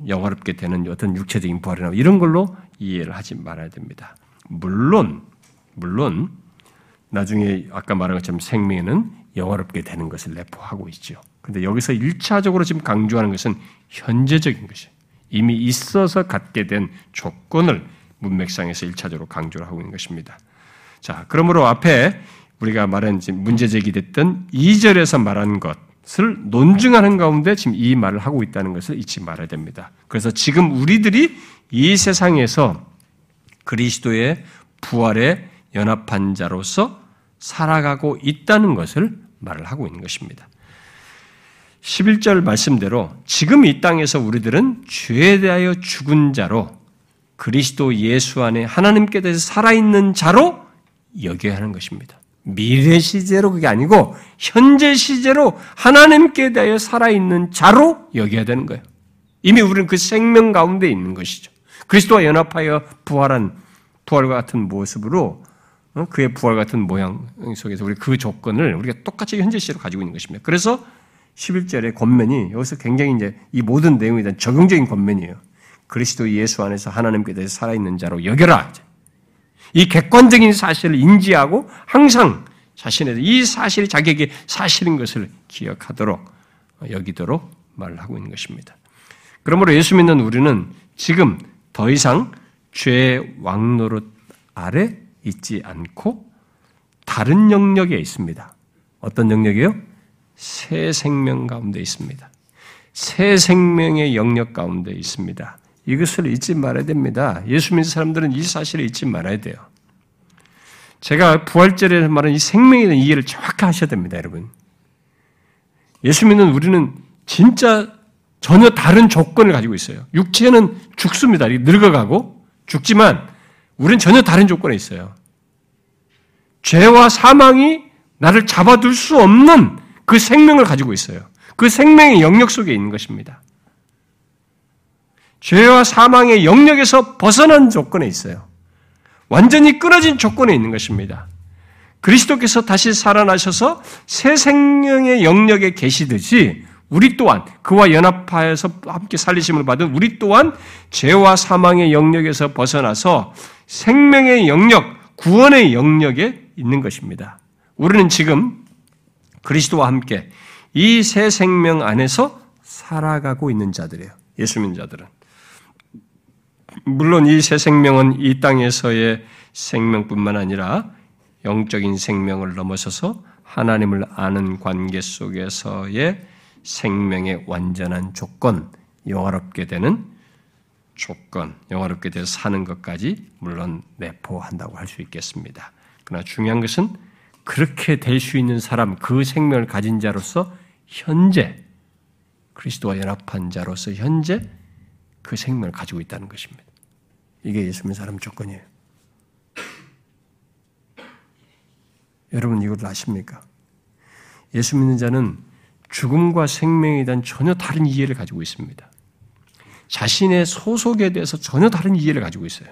영화롭게 되는 어떤 육체적인 부활이나 이런 걸로 이해를 하지 말아야 됩니다. 물론 물론 나중에 아까 말한 것처럼 생명에는 영화롭게 되는 것을 내포하고 있죠. 근데 여기서 1차적으로 지금 강조하는 것은 현재적인 것이 이미 있어서 갖게 된 조건을 문맥상에서 1차적으로 강조를 하고 있는 것입니다. 자, 그러므로 앞에 우리가 말한 문제 제기됐던 2절에서 말한 것 을 논증하는 가운데 지금 이 말을 하고 있다는 것을 잊지 말아야 됩니다. 그래서 지금 우리들이 이 세상에서 그리스도의 부활에 연합한 자로서 살아가고 있다는 것을 말을 하고 있는 것입니다. 11절 말씀대로 지금 이 땅에서 우리들은 죄에 대하여 죽은 자로 그리스도 예수 안에 하나님께 대해서 살아있는 자로 여겨야 하는 것입니다. 미래 시제로 그게 아니고 현재 시제로 하나님께 대하여 살아있는 자로 여겨야 되는 거예요. 이미 우리는 그 생명 가운데 있는 것이죠. 그리스도와 연합하여 부활한 부활과 같은 모습으로 어, 그의 부활 같은 모양 속에서 우리 그 조건을 우리가 똑같이 현재 시로 가지고 있는 것입니다. 그래서 11절의 권면이 여기서 굉장히 이제 이 모든 내용에 대한 적용적인 권면이에요. 그리스도 예수 안에서 하나님께 대해서 살아있는 자로 여겨라. 이 객관적인 사실을 인지하고 항상 자신의 이 사실이 자기에게 사실인 것을 기억하도록 여기도록 말을 하고 있는 것입니다. 그러므로 예수 믿는 우리는 지금 더 이상 죄의 왕노릇 아래 있지 않고 다른 영역에 있습니다. 어떤 영역이요? 새 생명 가운데 있습니다. 새 생명의 영역 가운데 있습니다. 이것을 잊지 말아야 됩니다. 예수 믿는 사람들은 이 사실을 잊지 말아야 돼요. 제가 부활절에 말한 이 생명에 대한 이해를 정확히 하셔야 됩니다, 여러분. 예수 믿는 우리는 진짜 전혀 다른 조건을 가지고 있어요. 육체는 죽습니다. 늙어가고 죽지만 우리는 전혀 다른 조건에 있어요. 죄와 사망이 나를 잡아둘 수 없는 그 생명을 가지고 있어요. 그 생명의 영역 속에 있는 것입니다. 죄와 사망의 영역에서 벗어난 조건에 있어요. 완전히 끊어진 조건에 있는 것입니다. 그리스도께서 다시 살아나셔서 새 생명의 영역에 계시듯이 우리 또한 그와 연합하여서 함께 살리심을 받은 우리 또한 죄와 사망의 영역에서 벗어나서 생명의 영역, 구원의 영역에 있는 것입니다. 우리는 지금 그리스도와 함께 이 새 생명 안에서 살아가고 있는 자들이에요. 예수 믿는 자들은. 물론 이 새 생명은 이 땅에서의 생명뿐만 아니라 영적인 생명을 넘어서서 하나님을 아는 관계 속에서의 생명의 완전한 조건, 영화롭게 되는 조건, 영화롭게 되어 사는 것까지 물론 내포한다고 할 수 있겠습니다. 그러나 중요한 것은 그렇게 될 수 있는 사람, 그 생명을 가진 자로서 현재 그리스도와 연합한 자로서 현재 그 생명을 가지고 있다는 것입니다. 이게 예수 믿는 사람 조건이에요. 여러분 이걸 아십니까? 예수 믿는 자는 죽음과 생명에 대한 전혀 다른 이해를 가지고 있습니다. 자신의 소속에 대해서 전혀 다른 이해를 가지고 있어요.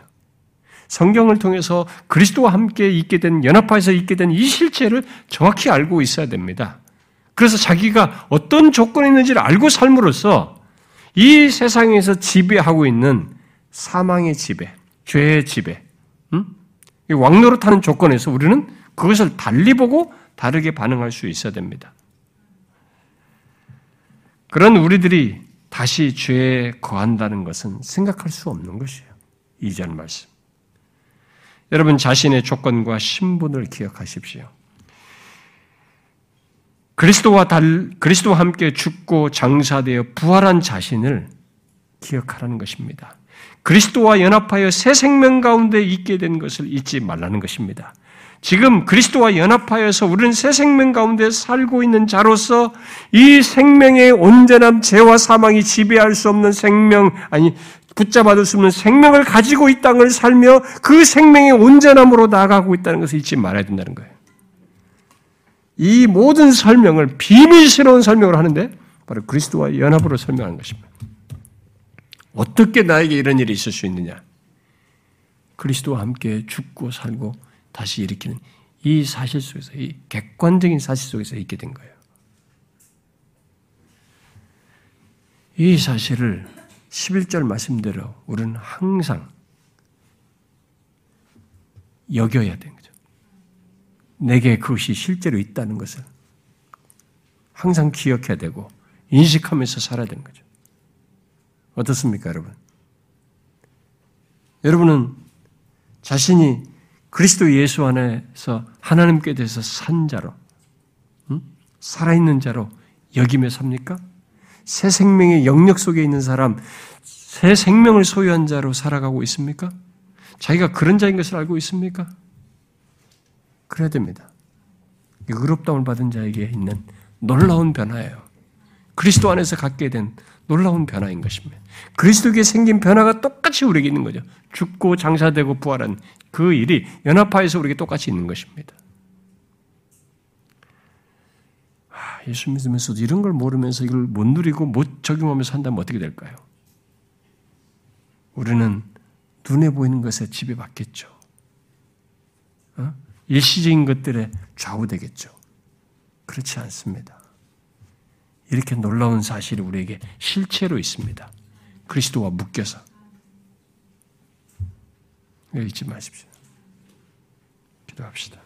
성경을 통해서 그리스도와 함께 있게 된 연합하에서 있게 된 이 실체를 정확히 알고 있어야 됩니다. 그래서 자기가 어떤 조건이 있는지를 알고 삶으로써 이 세상에서 지배하고 있는 사망의 지배, 죄의 지배, 음? 왕노릇하는 조건에서 우리는 그것을 달리 보고 다르게 반응할 수 있어야 됩니다. 그런 우리들이 다시 죄에 거한다는 것은 생각할 수 없는 것이에요. 이전 말씀. 여러분 자신의 조건과 신분을 기억하십시오. 그리스도와 달, 그리스도와 함께 죽고 장사되어 부활한 자신을 기억하라는 것입니다. 그리스도와 연합하여 새 생명 가운데 있게 된 것을 잊지 말라는 것입니다. 지금 그리스도와 연합하여서 우리는 새 생명 가운데 살고 있는 자로서 이 생명의 온전함, 죄와 사망이 지배할 수 없는 생명, 아니, 붙잡아둘 수 없는 생명을 가지고 이 땅을 살며 그 생명의 온전함으로 나아가고 있다는 것을 잊지 말아야 된다는 거예요. 이 모든 설명을 비밀스러운 설명을 하는데 바로 그리스도와 연합으로 설명하는 것입니다. 어떻게 나에게 이런 일이 있을 수 있느냐? 그리스도와 함께 죽고 살고 다시 일으키는 이 사실 속에서, 이 객관적인 사실 속에서 있게 된 거예요. 이 사실을 11절 말씀대로 우리는 항상 여겨야 되는 거죠. 내게 그것이 실제로 있다는 것을 항상 기억해야 되고 인식하면서 살아야 되는 거죠. 어떻습니까, 여러분? 여러분은 자신이 그리스도 예수 안에서 하나님께 대해서 산 자로, 음? 살아있는 자로 여김에 삽니까? 새 생명의 영역 속에 있는 사람, 새 생명을 소유한 자로 살아가고 있습니까? 자기가 그런 자인 것을 알고 있습니까? 그래야 됩니다. 의롭다움을 받은 자에게 있는 놀라운 변화예요. 그리스도 안에서 갖게 된 놀라운 변화인 것입니다. 그리스도에게 생긴 변화가 똑같이 우리에게 있는 거죠. 죽고 장사되고 부활한 그 일이 연합하여서 우리에게 똑같이 있는 것입니다. 아, 예수 믿으면서도 이런 걸 모르면서 이걸 못 누리고 못 적용하면서 한다면 어떻게 될까요? 우리는 눈에 보이는 것에 지배받겠죠. 어? 일시적인 것들에 좌우되겠죠. 그렇지 않습니다. 이렇게 놀라운 사실이 우리에게 실체로 있습니다. 그리스도와 묶여서. 잊지 마십시오. 기도합시다.